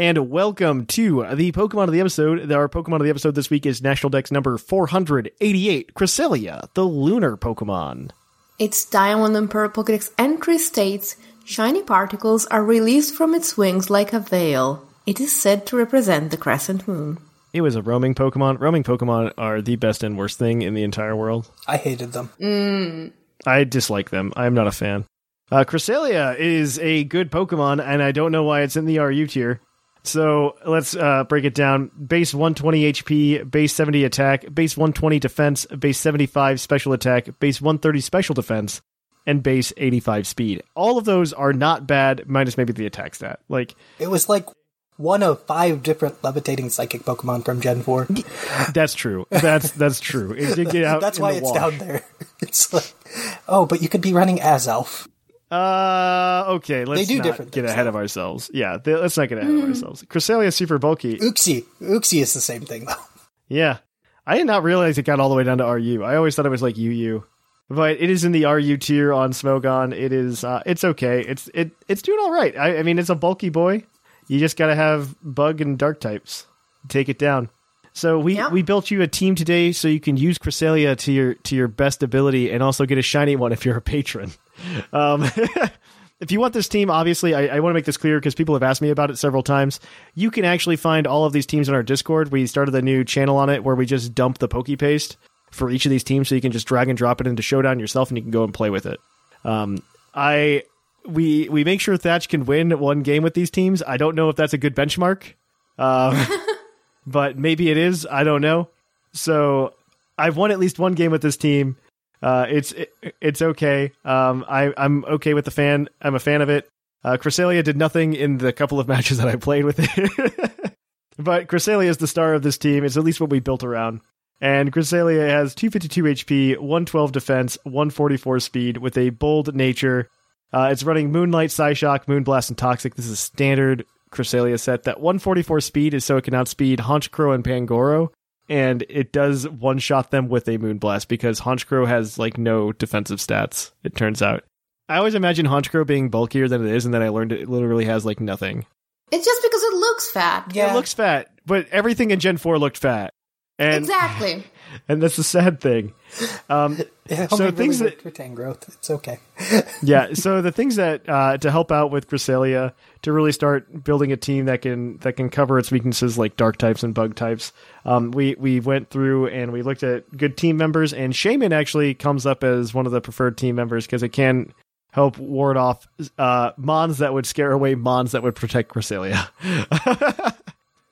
And welcome to the Pokemon of the episode. Our Pokemon of the episode this week is National Dex number 488, Cresselia, the lunar Pokemon. Its Diamond and Pearl Pokédex entry states shiny particles are released from its wings like a veil. It is said to represent the crescent moon. It was a roaming Pokemon. Roaming Pokemon are the best and worst thing in the entire world. I hated them. I dislike them. I'm not a fan. Uh, Cresselia is a good Pokemon, and I don't know why it's in the RU tier. So let's uh, break it down. Base 120 HP, base 70 attack, base 120 defense, base 75 special attack, base 130 special defense, and base 85 speed. All of those are not bad, minus maybe the attack stat. Like, It was like one of five different levitating psychic Pokemon from Gen 4. that's true. That's that's true. It did get out. That's why it's wash. down there. It's like, oh, but you could be running as Elf. Uh, okay. Let's do not different get ahead of ourselves. Yeah, th- let's not get ahead of ourselves. Cresselia is super bulky. Uxie. Uxie is the same thing, though. Yeah. I did not realize it got all the way down to RU. I always thought it was like UU. But it is in the RU tier on Smogon. It is uh it's okay. It's it it's doing all right. I, I mean it's a bulky boy. You just gotta have bug and dark types. Take it down. So we, Yep. we built you a team today so you can use Cresselia to your to your best ability and also get a shiny one if you're a patron. Um, if you want this team, obviously, I, I want to make this clear because people have asked me about it several times. You can actually find all of these teams on our Discord. We started a new channel on it where we just dump the Poke Paste for each of these teams, so you can just drag and drop it into Showdown yourself, and you can go and play with it. Um, I we we make sure Thatch can win one game with these teams. I don't know if that's a good benchmark, um, but maybe it is. I don't know. So I've won at least one game with this team. Uh, it's it, it's okay. Um, I I'm okay with the fan. I'm a fan of it. Uh, Cresselia did nothing in the couple of matches that I played with it, but Cresselia is the star of this team. It's at least what we built around. And Cresselia has 252 HP, 112 defense, 144 speed with a bold nature. Uh, it's running Moonlight, Psyshock, Moonblast, and Toxic. This is a standard Cresselia set. That 144 speed is so it can outspeed Honchkrow and Pangoro, and it does one shot them with a Moonblast because Honchkrow has like no defensive stats. It turns out. I always imagine Honchkrow being bulkier than it is, and then I learned it literally has like nothing. It's just because it looks fat. Yeah. It looks fat, but everything in Gen 4 looked fat. And exactly. and that's the sad thing. Um, It So things really that- worked for Tangrowth. It's okay. yeah, so the things that uh, to help out with Cresselia to really start building a team that can that can cover its weaknesses like dark types and bug types. Um, we we went through and we looked at good team members, and Shaymin actually comes up as one of the preferred team members because it can help ward off uh, mons that would scare away mons that would protect Cresselia.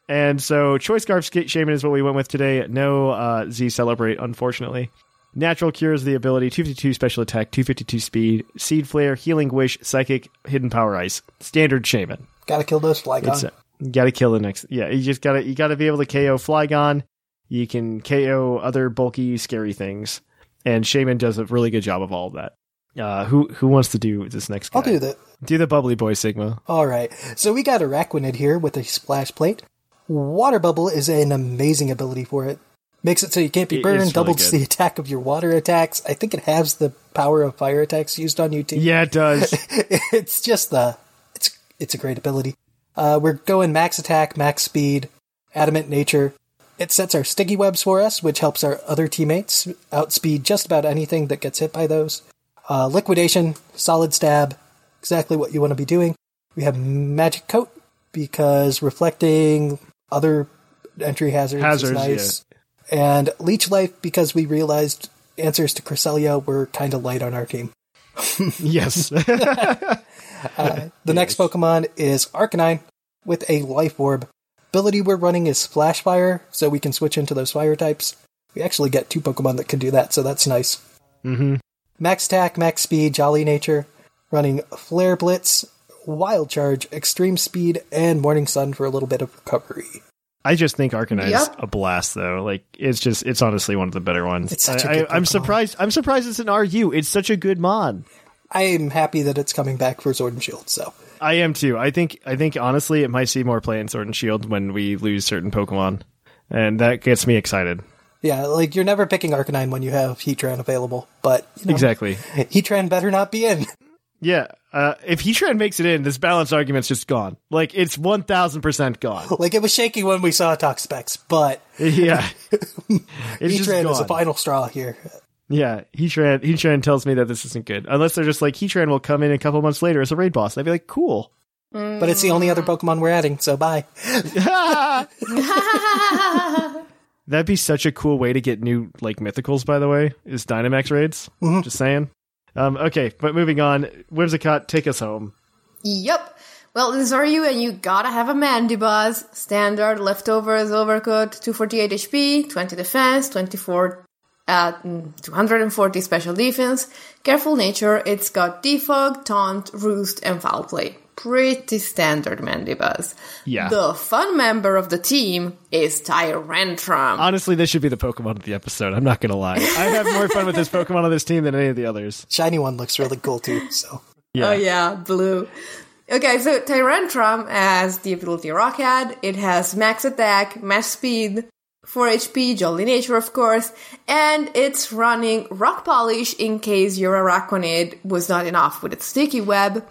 And so Choice Scarf Shaymin is what we went with today. No uh, Z Celebrate, unfortunately. Natural cures the ability 252 special attack, 252 speed, seed flare, healing wish, psychic, hidden power ice. Standard Shaymin. Gotta kill those Flygon. It's you gotta kill the next. Yeah, you just gotta you gotta be able to KO Flygon. You can KO other bulky, scary things, and Shaymin does a really good job of all of that. Uh, who who wants to do this next? Guy? I'll do that. Do the bubbly boy Sigma. All right. So we got Araquanid here with a splash plate. Water bubble is an amazing ability for it. Makes it so you can't be burned, really doubles good. the attack of your water attacks. I think it has the power of fire attacks used on you too. Yeah, it does. it's just the it's it's a great ability. Uh, we're going max attack, max speed, adamant nature. It sets our sticky webs for us, which helps our other teammates outspeed just about anything that gets hit by those. Uh, liquidation, solid stab, exactly what you want to be doing. We have magic coat because reflecting other entry hazards, Hazards, is nice. And leech life because we realized answers to Cresselia were kind of light on our team. yes. The next Pokemon is Arcanine with a Life Orb. Ability we're running is Flash Fire, so we can switch into those fire types. We actually get two Pokemon that can do that, so that's nice. mm-hmm. Max Attack, Max Speed, Jolly Nature. Running Flare Blitz, Wild Charge, Extreme Speed, and Morning Sun for a little bit of recovery. I just think Arcanine Yep. a blast, though. Like it's just it's honestly one of the better ones. It's such a I, good I, I'm surprised. I'm surprised it's an RU. It's such a good mod. I'm happy that it's coming back for Sword and Shield, so. I am too. I think I think honestly it might see more play in Sword and Shield when we lose certain Pokemon. And that gets me excited. Yeah, like you're never picking Arcanine when you have Heatran available, but you know, Exactly. Heatran better not be in. Yeah. Uh, if Heatran makes it in, this balance argument's just gone. Like it's one thousand percent gone. like it was shaky when we saw Talk Specs, but Yeah. it's just Heatran is a final straw here. Yeah. Heatran Heatran tells me that this isn't good. Unless they're just like Heatran will come in a couple months later as a raid boss. I'd be like, cool. But it's the only other Pokemon we're adding, so bye. That'd be such a cool way to get new like mythicals. By the way, is Dynamax raids. Just saying. Um, okay, but moving on. Whimsicott, take us home. Yep. Well, this are you, and you gotta have a Mandibuzz. Standard leftovers overcoat, 248 HP, 20 defense, 24 uh, mm, 240 special defense. Careful nature, it's got defog, taunt, roost, and foul play. Pretty standard Mandibuzz. Yeah. The fun member of the team is Tyrantrum. Honestly, this should be the Pokemon of the episode. I'm not gonna lie. I have more fun with this Pokemon on this team than any of the others. Shiny one looks really cool too, so. Yeah. Oh yeah, blue. Okay, so Tyrantrum has the ability Rockhead. It has max attack, max speed, 4 HP, jolly nature of course, and it's running Rock Polish in case your Araquanid was not enough with its sticky web.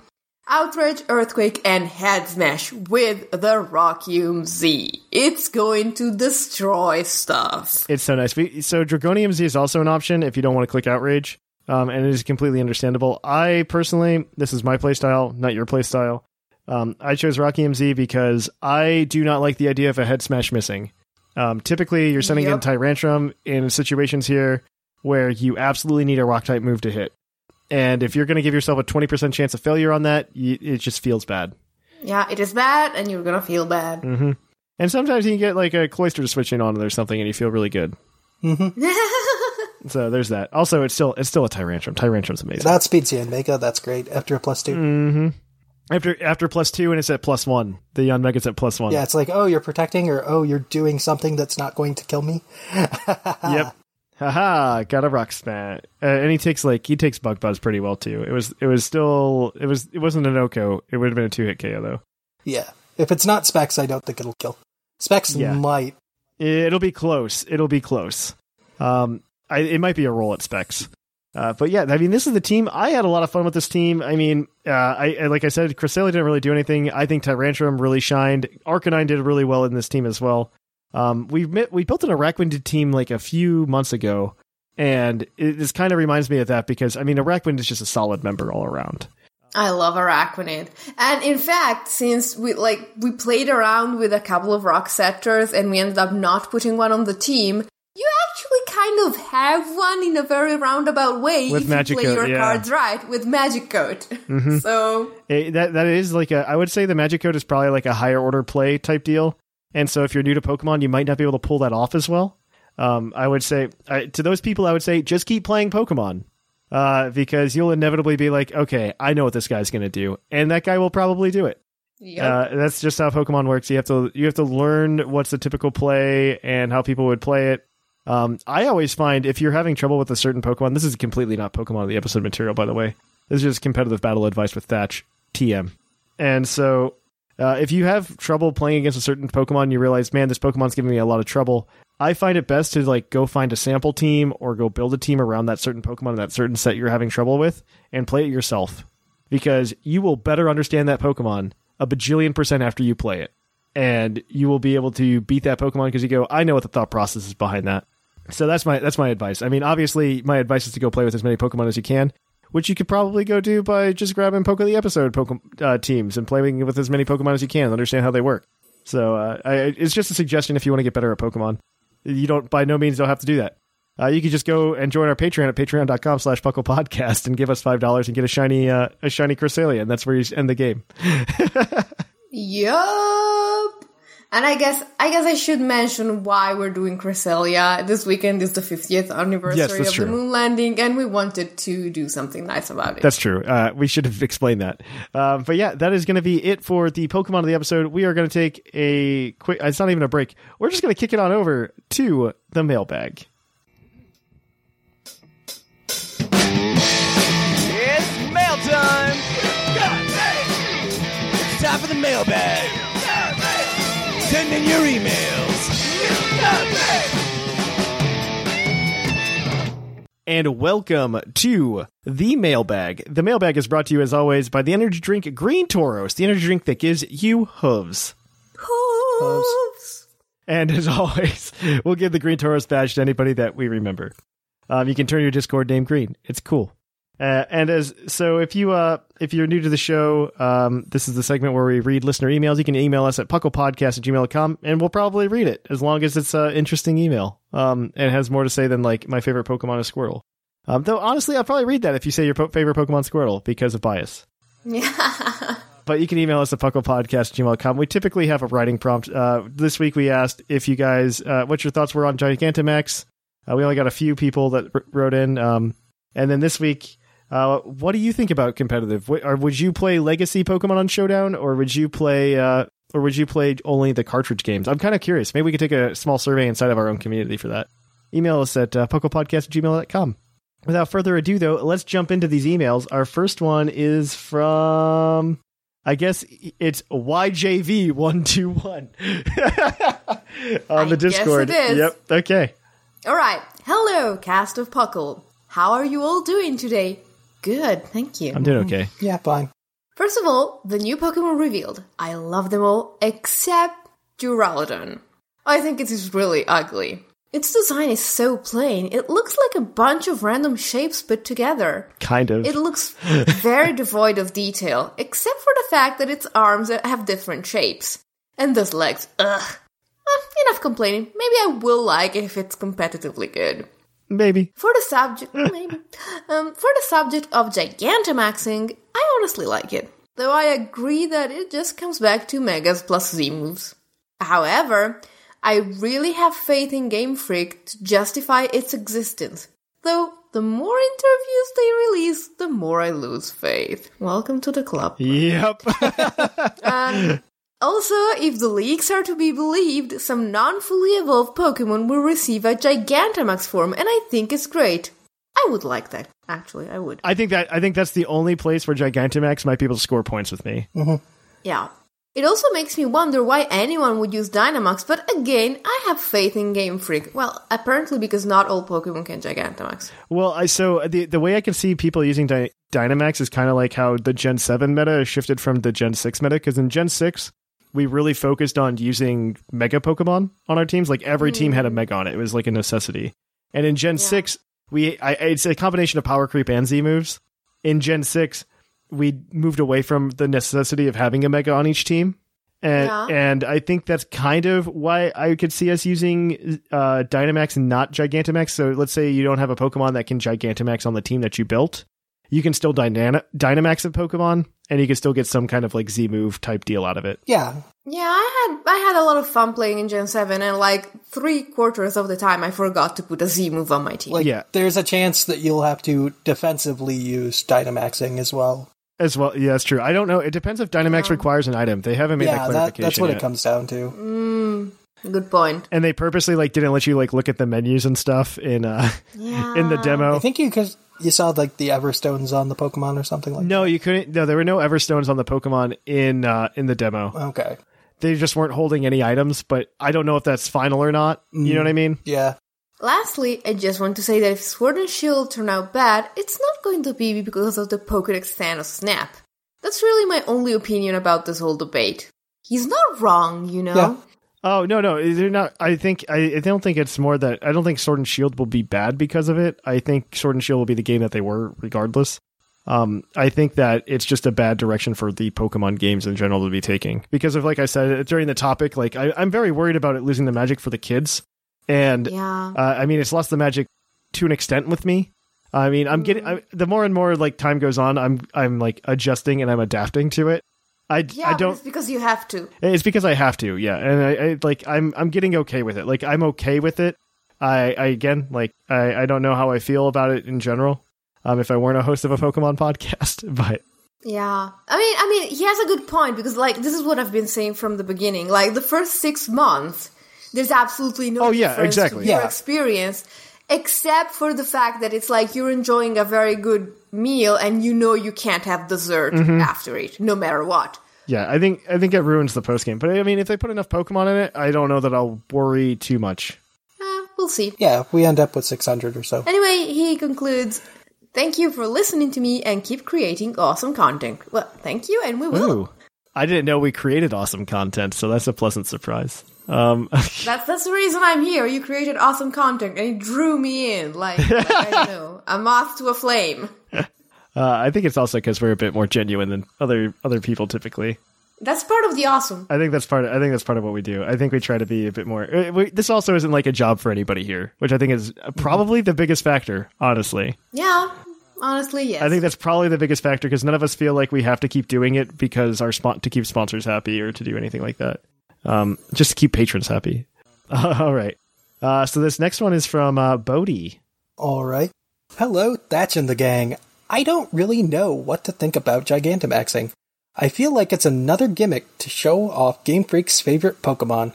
Outrage, Earthquake, and Head Smash with the Rockium Z. It's going to destroy stuff. It's so nice. We- So Dragonium Z is also an option if you don't want to click Outrage, um, and it is completely understandable. I personally, this is my playstyle, not your playstyle. Um, I chose Rockium Z because I do not like the idea of a head smash missing. Um, typically, you're sending in Tyrantrum in situations here where you absolutely need a Rock type move to hit. And if you're going to give yourself a 20% chance of failure on that, y it just feels bad. Yeah, it is bad, and you're gonna feel bad. And sometimes you can get like a Cloyster to switch in on it or something, and you feel really good. So there's that. Also, it's still it's still a Tyrantrum. Tyrantrum's amazing. That speeds you in Mega, that's great. After a plus two. Mm. After after plus two, and it's at plus one. The Young Mega's at plus one. Yeah, it's like, oh, you're protecting, or oh, you're doing something that's not going to kill me. Yep. Haha, got a rock smash. Uh, and he takes like he takes bug buzz pretty well too. It was it was still it was it wasn't an OHKO. It would have been a two hit KO though. Yeah. If it's not Specs, I don't think it'll kill. Specs Yeah. might. It'll be close. It'll be close. Um, I, it might be a roll at specs. Uh, but yeah, I mean, this is the team. I had a lot of fun with this team. I mean, uh, I, I like I said, Cresselia didn't really do anything. I think Tyrantrum really shined. Arcanine did really well in this team as well. Um, we met, we built an Araquanid team like a few months ago, and it this kind of reminds me of that because I mean Araquanid is just a solid member all around. I love Araquanid. And in fact, since we like we played around with a couple of rock setters and we ended up not putting one on the team, you actually kind of have one in a very roundabout way With if Magic you play your yeah. cards right with Magic Coat. so Eh, that that is like a I would say the Magic Coat is probably like a higher order play type deal, and so if you're new to Pokemon, you might not be able to pull that off as well. Um, I would say I, to those people, I would say just keep playing Pokemon. Uh, because you'll inevitably be like, okay, I know what this guy's gonna do, and that guy will probably do it. yep. Uh, that's just how Pokemon works. You have to you have to learn what's the typical play and how people would play it. Um, I always find if you're having trouble with a certain Pokemon, this is completely not Pokemon of the episode material, by the way. This is just competitive battle advice with Thatch TM. And so, uh, if you have trouble playing against a certain Pokemon, you realize, man, this Pokemon's giving me a lot of trouble. I find it best to like go find a sample team or go build a team around that certain Pokemon that certain set you're having trouble with, and play it yourself because you will better understand that Pokemon a bajillion percent after you play it. And you will be able to beat that Pokemon because you go, I know what the thought process is behind that. So that's my that's my advice. I mean, obviously, my advice is to go play with as many Pokemon as you can, which you could probably go do by just grabbing Poke the Episode Pokemon uh, teams and playing with as many Pokemon as you can, and understand how they work. So uh, I, it's just a suggestion if you want to get better at Pokemon. You don't by no means don't have to do that. Uh, you can just go and join our Patreon at patreon.com slash Puckle Podcast and give us five dollars and get a shiny uh, a shiny Cresselia, and that's where you end the game. Yup. And I guess I guess I should mention why we're doing Cresselia. This weekend is the 50th anniversary Yes, that's of the moon landing, and we wanted to do something nice about it. That's true. Uh, we should have explained that. Um, but yeah, that is going to be it for the Pokemon of the episode. We are going to take a quick. It's not even a break. We're just going to kick it on over to the mailbag. It's mail time! It's time for the mailbag! Send in your emails! And welcome to the mailbag. The mailbag is brought to you, as always, by the energy drink Green Tauros, the energy drink that gives you hooves. Hooves. hooves. And as always, we'll give the Green Tauros badge to anybody that we remember. Um, you can turn your Discord name green. It's cool. Uh, and as so, if you uh, if you're new to the show, um, this is the segment where we read listener emails. You can email us at pucklepodcast at gmail.com, and we'll probably read it as long as it's an interesting email um, and has more to say than like my favorite Pokemon is Squirtle. Um, though honestly, I'll probably read that if you say your po- favorite Pokemon is Squirtle because of bias. Yeah. But you can email us at pucklepodcast at gmail.com. We typically have a writing prompt. Uh, this week we asked if you guys, uh, what your thoughts were on Gigantamax. Uh, we only got a few people that r- wrote in. Um, and then this week, uh, what do you think about competitive? W- or would you play Legacy Pokemon on Showdown, or would you play, uh, or would you play only the cartridge games? I'm kind of curious. Maybe we could take a small survey inside of our own community for that. Email us at uh, pucklepodcast Without further ado, though, let's jump into these emails. Our first one is from, I guess it's YJV121 on I the guess Discord. it is. Yep. Okay. All right. Hello, cast of Puckle. How are you all doing today? Good, thank you. I'm doing mm-hmm. okay. Yeah, fine. First of all, the new Pokemon revealed. I love them all except Duraludon. I think it is really ugly. Its design is so plain, it looks like a bunch of random shapes put together. Kind of. It looks very devoid of detail, except for the fact that its arms have different shapes. And those legs, ugh. Enough complaining. Maybe I will like it if it's competitively good. Maybe. For the subject, maybe. Um, for the subject of Gigantamaxing, I honestly like it. Though I agree that it just comes back to Megas plus Z moves. However, I really have faith in Game Freak to justify its existence. Though, the more interviews they release, the more I lose faith. Welcome to the club. Yep. Also, if the leaks are to be believed, some non-fully evolved Pokemon will receive a Gigantamax form, and I think it's great. I would like that. Actually, I would. I think that I think that's the only place where Gigantamax might be able to score points with me. Mm-hmm. Yeah. It also makes me wonder why anyone would use Dynamax, but again, I have faith in Game Freak. Well, apparently because not all Pokemon can Gigantamax. Well, I so the the way I can see people using Dy- Dynamax is kind of like how the Gen Seven meta shifted from the Gen Six meta because in Gen Six we really focused on using Mega Pokemon on our teams. Like every team had a Mega on it. It was like a necessity. And in Gen six, we I, it's a combination of power creep and Z moves. In Gen six, we moved away from the necessity of having a Mega on each team. And Yeah. and I think that's kind of why I could see us using uh, Dynamax and not Gigantamax. So let's say you don't have a Pokemon that can Gigantamax on the team that you built, you can still Dynana- Dynamax a Pokemon, and you can still get some kind of like Z move type deal out of it. Yeah. Yeah, I had I had a lot of fun playing in Gen 7 and like three quarters of the time I forgot to put a Z move on my team. Like, Yeah. there's a chance that you'll have to defensively use Dynamaxing as well. As well, yeah, that's true. I don't know. It depends if Dynamax requires an item. They haven't made that yeah, that, clarification that's what yet. it comes down to. Good point. and they purposely like didn't let you like look at the menus and stuff in uh Yeah. in the demo. I think you could, you saw like the Everstones on the Pokemon or something like no, you couldn't. No, there were no Everstones on the Pokemon in uh in the demo. Okay. They just weren't holding any items. But I don't know if that's final or not. You know what I mean? Yeah. Lastly, I just want to say that if Sword and Shield turn out bad, it's not going to be because of the Pokedex Thanos snap. That's really my only opinion about this whole debate. He's not wrong, you know? Yeah. Oh no, no, they're not. I think I, I don't think it's more that I don't think Sword and Shield will be bad because of it. I think Sword and Shield will be the game that they were regardless. Um, I think that it's just a bad direction for the Pokemon games in general to be taking because of like I said during the topic. Like I, I'm very worried about it losing the magic for the kids, and Yeah. uh, I mean it's lost the magic to an extent with me. I mean I'm getting I, the more and more like time goes on, I'm I'm like adjusting and I'm adapting to it. I, Yeah, I don't it's because you have to. it's because I have to, yeah, and I, I like I'm I'm getting okay with it. Like I'm okay with it. I, I again like I, I don't know how I feel about it in general. Um, if I weren't a host of a Pokemon podcast, but Yeah. I mean, I mean, he has a good point because, like, this is what I've been saying from the beginning. Like, the first six months, there's absolutely no Oh, yeah, exactly. your Yeah. experience, except for the fact that it's like you're enjoying a very good meal and you know you can't have dessert Mm-hmm. after it, no matter what. yeah, I think I think it ruins the post game. But I mean, if they put enough Pokemon in it, I don't know that I'll worry too much. Eh, we'll see. Yeah, we end up with 600 or so. Anyway, he concludes. Thank you for listening to me and keep creating awesome content. Well, thank you, and we will. Ooh, I didn't know we created awesome content, so that's a pleasant surprise. Um, That's that's the reason I'm here. You created awesome content and it drew me in, like, like I don't know, a moth to a flame. Uh, I think it's also because we're a bit more genuine than other other people typically. That's part of the awesome. I think that's part. Of, I think that's part of what we do. I think we try to be a bit more. uh, We, this also isn't like a job for anybody here, which I think is probably the biggest factor. Honestly, Yeah, honestly, yes. I think that's probably the biggest factor because none of us feel like we have to keep doing it because our spon- to keep sponsors happy or to do anything like that. Um, just to keep patrons happy. all right. Uh, so this next one is from uh, Bodie. All right. Hello, Thatch and the gang. I don't really know what to think about Gigantamaxing. I feel like it's another gimmick to show off Game Freak's favorite Pokemon.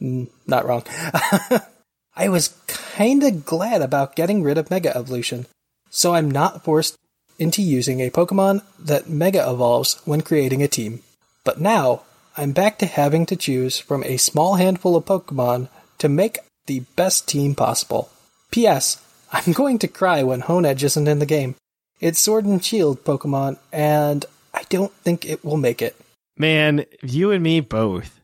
Mm, not wrong. I was kinda glad about getting rid of Mega Evolution, so I'm not forced into using a Pokemon that Mega evolves when creating a team. But now, I'm back to having to choose from a small handful of Pokemon to make the best team possible. P.S. I'm going to cry when Honedge isn't in the game. It's Sword and Shield Pokemon, and I don't think it will make it. Man, you and me both.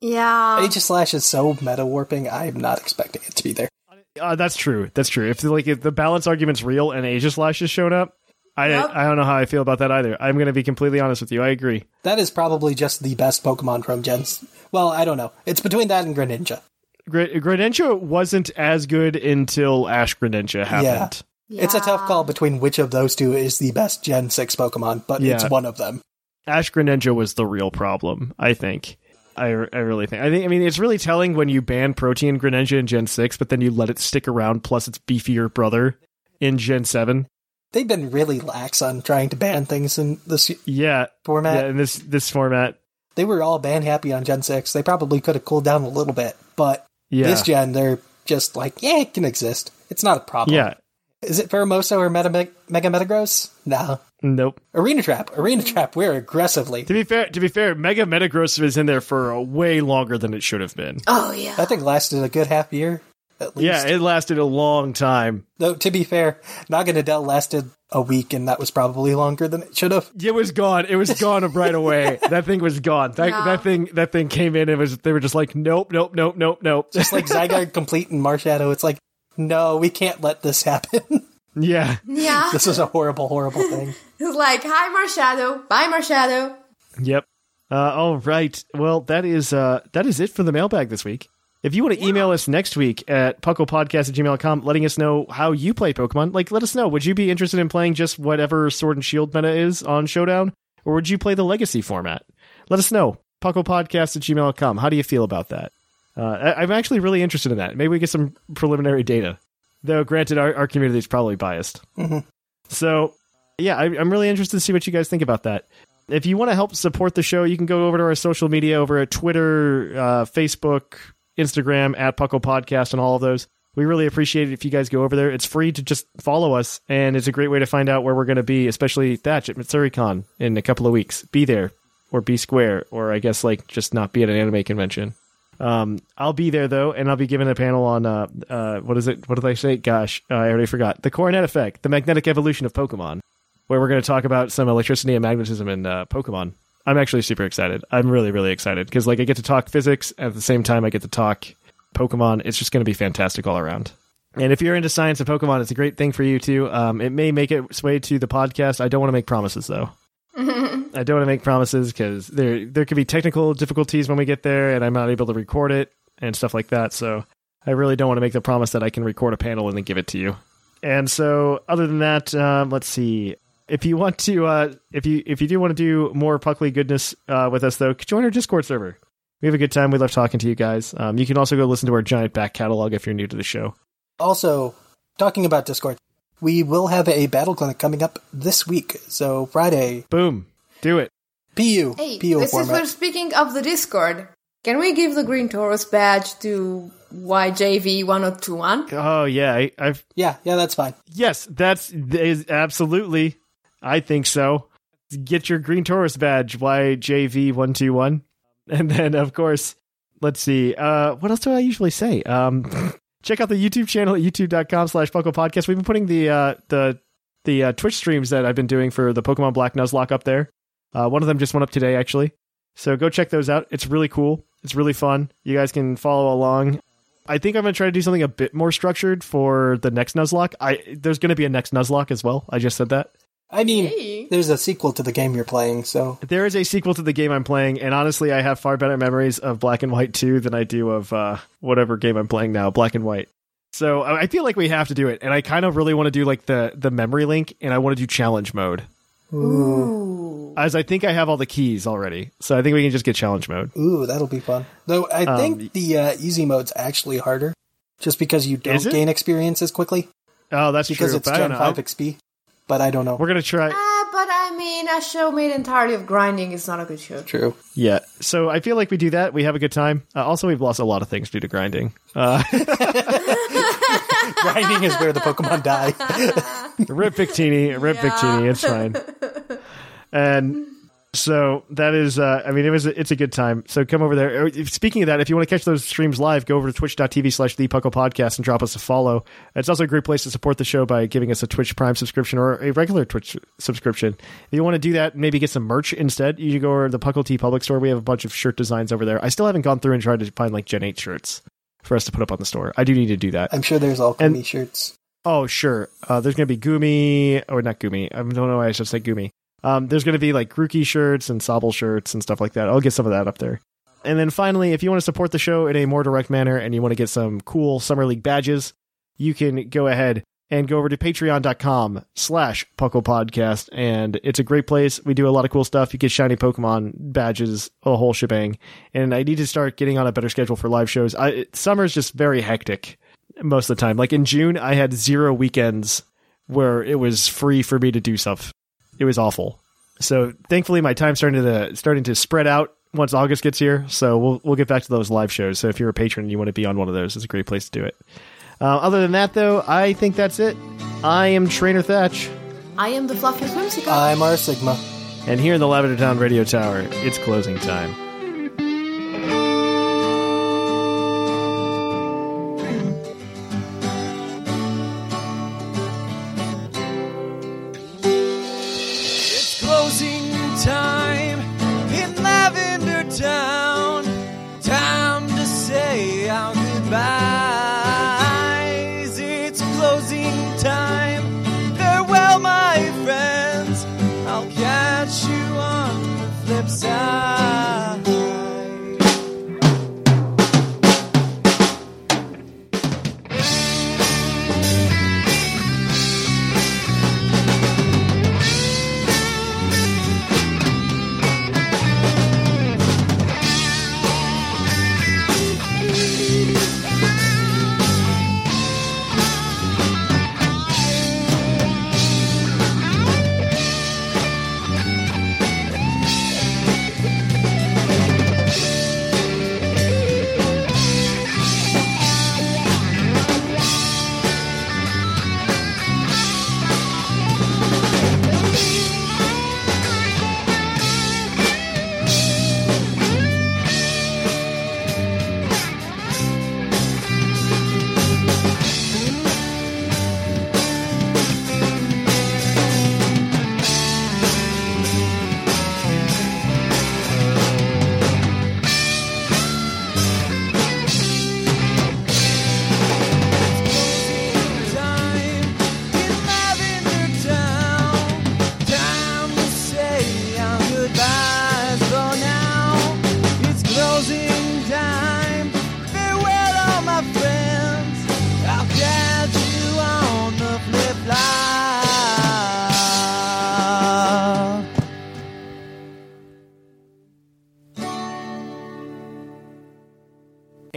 yeah. Aegis Slash is so meta warping, I'm not expecting it to be there. Uh, that's true. That's true. If like if the balance argument's real and Aegis Slash has shown up, I Yep. I don't know how I feel about that either. I'm going to be completely honest with you. I agree. That is probably just the best Pokemon from Gens. Well, I don't know. It's between that and Greninja. Gre- Greninja wasn't as good until Ash Greninja happened. It's a tough call between which of those two is the best Gen 6 Pokemon, but it's one of them. Ash Greninja was the real problem. I think. I, I really think. I think. I mean, it's really telling when you ban Protean Greninja in Gen six, but then you let it stick around. Plus, its beefier brother in Gen seven. They've been really lax on trying to ban things in this Yeah, format. yeah. In this this format, They were all ban happy on Gen 6. They probably could have cooled down a little bit, but yeah, this gen, they're just like, yeah, it can exist. It's not a problem. yeah. Is it Pheromosa or Meta Mega Metagross? No. Nope. Arena Trap. Arena Trap, we're aggressively. To be fair, to be fair, Mega Metagross was in there for a way longer than it should have been. oh, yeah. That thing lasted a good half year, at least. Yeah, it lasted a long time. Though, to be fair, Naganadel lasted a week, and that was probably longer than it should have. It was gone. It was gone right away. That thing was gone. That, Yeah. that thing that thing came in. It was they were just like nope, nope, nope, nope, nope. Just like Zygarde complete and Marshadow, it's like, no, we can't let this happen. yeah. Yeah. this is a horrible, horrible thing. It's like, hi, Marshadow. Bye, Marshadow. Yep. Uh, all right. Well, that is uh, that is it for the mailbag this week. If you want to email us next week at pucklepodcast at gmail.com, letting us know how you play Pokemon, like let us know. Would you be interested in playing just whatever Sword and Shield meta is on Showdown? Or would you play the Legacy format? Let us know. Pucklepodcast at gmail.com. How do you feel about that? Uh, I- I'm actually really interested in that. Maybe we get some preliminary data. Though, granted, our, our community is probably biased. So, yeah, I, I'm really interested to see what you guys think about that. If you want to help support the show, you can go over to our social media over at Twitter, uh, Facebook, Instagram, at Puckle Podcast, and all of those. We really appreciate it if you guys go over there. It's free to just follow us, and it's a great way to find out where we're going to be, especially Thatch at MatsuriCon in a couple of weeks. Be there, or be square, or I guess like just not be at an anime convention. Um, I'll be there though, and I'll be giving a panel on uh, uh, what is it? What did I say? Gosh, I already forgot. The Coronet Effect, the magnetic evolution of Pokemon, where we're going to talk about some electricity and magnetism in uh, Pokemon. I'm actually super excited. I'm really, really excited because like I get to talk physics at the same time I get to talk Pokemon. It's just going to be fantastic all around. And if you're into science and Pokemon, it's a great thing for you too. Um, it may make its way to the podcast. I don't want to make promises though. I don't want to make promises because there there could be technical difficulties when we get there, and I'm not able to record it and stuff like that. So I really don't want to make the promise that I can record a panel and then give it to you. And so, other than that, um, let's see. If you want to, uh, if you if you do want to do more Puckley goodness uh, with us, though, join our Discord server. We have a good time. We love talking to you guys. Um, you can also go listen to our giant back catalog if you're new to the show. Also, talking about Discord, we will have a battle clinic coming up this week. So Friday, Boom, do it. PU, Hey, PU this is format. we're speaking of the Discord. Can we give the Green Tauros badge to YJV1021? Oh yeah, I, I've Yeah, yeah, that's fine. Yes, that's that is absolutely. I think so. Get your Green Tauros badge, YJV121. And then, of course, let's see. Uh, what else do I usually say? Um, check out the YouTube channel at youtube.com slash Puckle Podcast. We've been putting the uh, the the uh, Twitch streams that I've been doing for the Pokemon Black Nuzlocke up there. Uh, one of them just went up today, actually. So go check those out. It's really cool. It's really fun. You guys can follow along. I think I'm going to try to do something a bit more structured for the next Nuzlocke. I there's going to be a next Nuzlocke as well. I just said that. I mean, Hey. there's a sequel to the game you're playing, so There is a sequel to the game I'm playing, and honestly, I have far better memories of Black and White 2 than I do of uh, whatever game I'm playing now, Black and White. So I I feel like we have to do it, and I kind of really want to do like the the memory link, and I want to do challenge mode, Ooh. as I think I have all the keys already. So I think we can just get challenge mode. ooh, that'll be fun. Though I Um, think the uh, easy mode's actually harder, just because you don't gain experience as quickly Oh, that's because true. it's but I don't Gen know. Five XP. But I don't know. We're gonna try. Ah, but I mean, a show made entirely of grinding is not a good show. True. Yeah. So I feel like we do that. We have a good time. Uh, also, we've lost a lot of things due to grinding. Uh, Grinding is where the Pokemon die. rip Victini, rip Yeah. Victini. It's fine. And so that is, uh, I mean, it was, it's a good time. So come over there. Uh, Speaking of that, if you want to catch those streams live, go over to twitch.tv slash the Puckle Podcast and drop us a follow. It's also a great place to support the show by giving us a Twitch Prime subscription or a regular Twitch subscription. If you want to do that, maybe get some merch instead. You go over to the Puckle TeePublic Store. We have a bunch of shirt designs over there. I still haven't gone through and tried to find like Gen 8 shirts for us to put up on the store. I do need to do that. I'm sure there's all And- Kumi shirts. Oh, sure. Uh, there's going to be Gumi, or not Gumi. I don't know why I should say Gumi. Um, there's going to be like Grookey shirts and Sobble shirts and stuff like that. I'll get some of that up there. And then finally, if you want to support the show in a more direct manner and you want to get some cool Summer League badges, you can go ahead and go over to patreon.com slash Puckle Podcast. And it's a great place. We do a lot of cool stuff. You get shiny Pokemon badges, a whole shebang. And I need to start getting on a better schedule for live shows. I, summer's just very hectic most of the time. Like in June, I had zero weekends where it was free for me to do stuff. It was awful. So thankfully, my time's starting to starting to spread out once August gets here. So we'll we'll get back to those live shows. So if you're a patron and you want to be on one of those, it's a great place to do it. Uh, other than that, though, I think that's it. I am Trainer Thatch, I am the fluffy Whimsicott. I'm R Sigma. and here in the Lavender Town Radio Tower, it's closing time.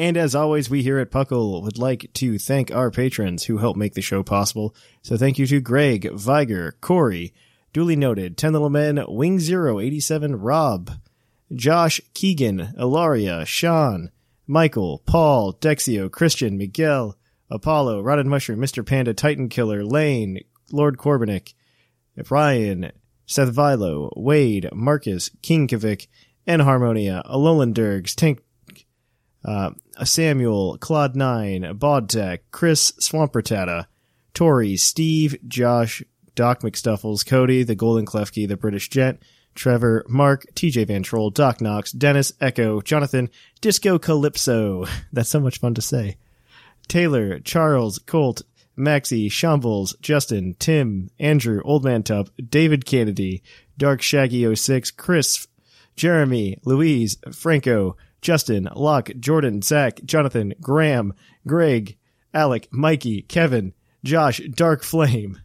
And as always, we here at Puckle would like to thank our patrons who help make the show possible. So thank you to Greg, Viger, Corey, duly noted, 10 Little Men, Wing Zero, 87, Rob, Josh, Keegan, Ilaria, Sean, Michael, Paul, Dexio, Christian, Miguel, Apollo, Rotted Mushroom, Mr. Panda, Titan Killer, Lane, Lord Corbinick, Ryan, Seth Vilo, Wade, Marcus, King Kavik, and Harmonia, Alolan Durgs, Tank, uh, Samuel, Claude Nine, Bodtech, Chris Swampertata, Tori, Steve, Josh, Doc McStuffles, Cody, the Golden Klefki, the British Gent, Trevor, Mark, TJ Van Troll, Doc Knox, Dennis, Echo, Jonathan, Disco Calypso. That's so much fun to say. Taylor, Charles, Colt, Maxie, Shambles, Justin, Tim, Andrew, Old Man Tup, David Kennedy, Dark Shaggy 06, Chris, Jeremy, Louise, Franco, Justin, Locke, Jordan, Zach, Jonathan, Graham, Greg, Alec, Mikey, Kevin, Josh, Dark Flame,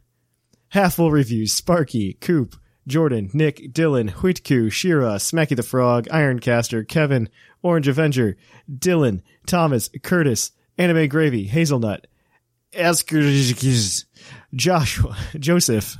Half Full Reviews, Sparky, Coop, Jordan, Nick, Dylan, Huitku, Shira, Smacky the Frog, Ironcaster, Kevin, Orange Avenger, Dylan, Thomas, Curtis, Anime Gravy, Hazelnut, Askers, Joshua, Joseph,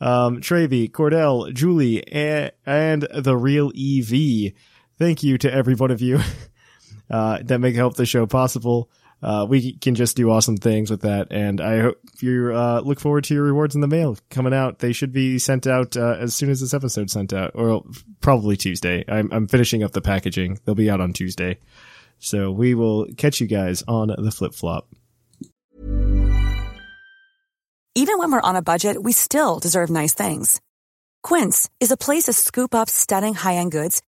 um, Travy, Cordell, Julie, and, and the real EV. Thank you to every one of you uh, that make help the show possible. Uh, we can just do awesome things with that, and I hope you uh, look forward to your rewards in the mail coming out. They should be sent out uh, as soon as this episode sent out, or probably Tuesday. I'm, I'm finishing up the packaging; they'll be out on Tuesday. So we will catch you guys on the flip flop. Even when we're on a budget, we still deserve nice things. Quince is a place to scoop up stunning high end goods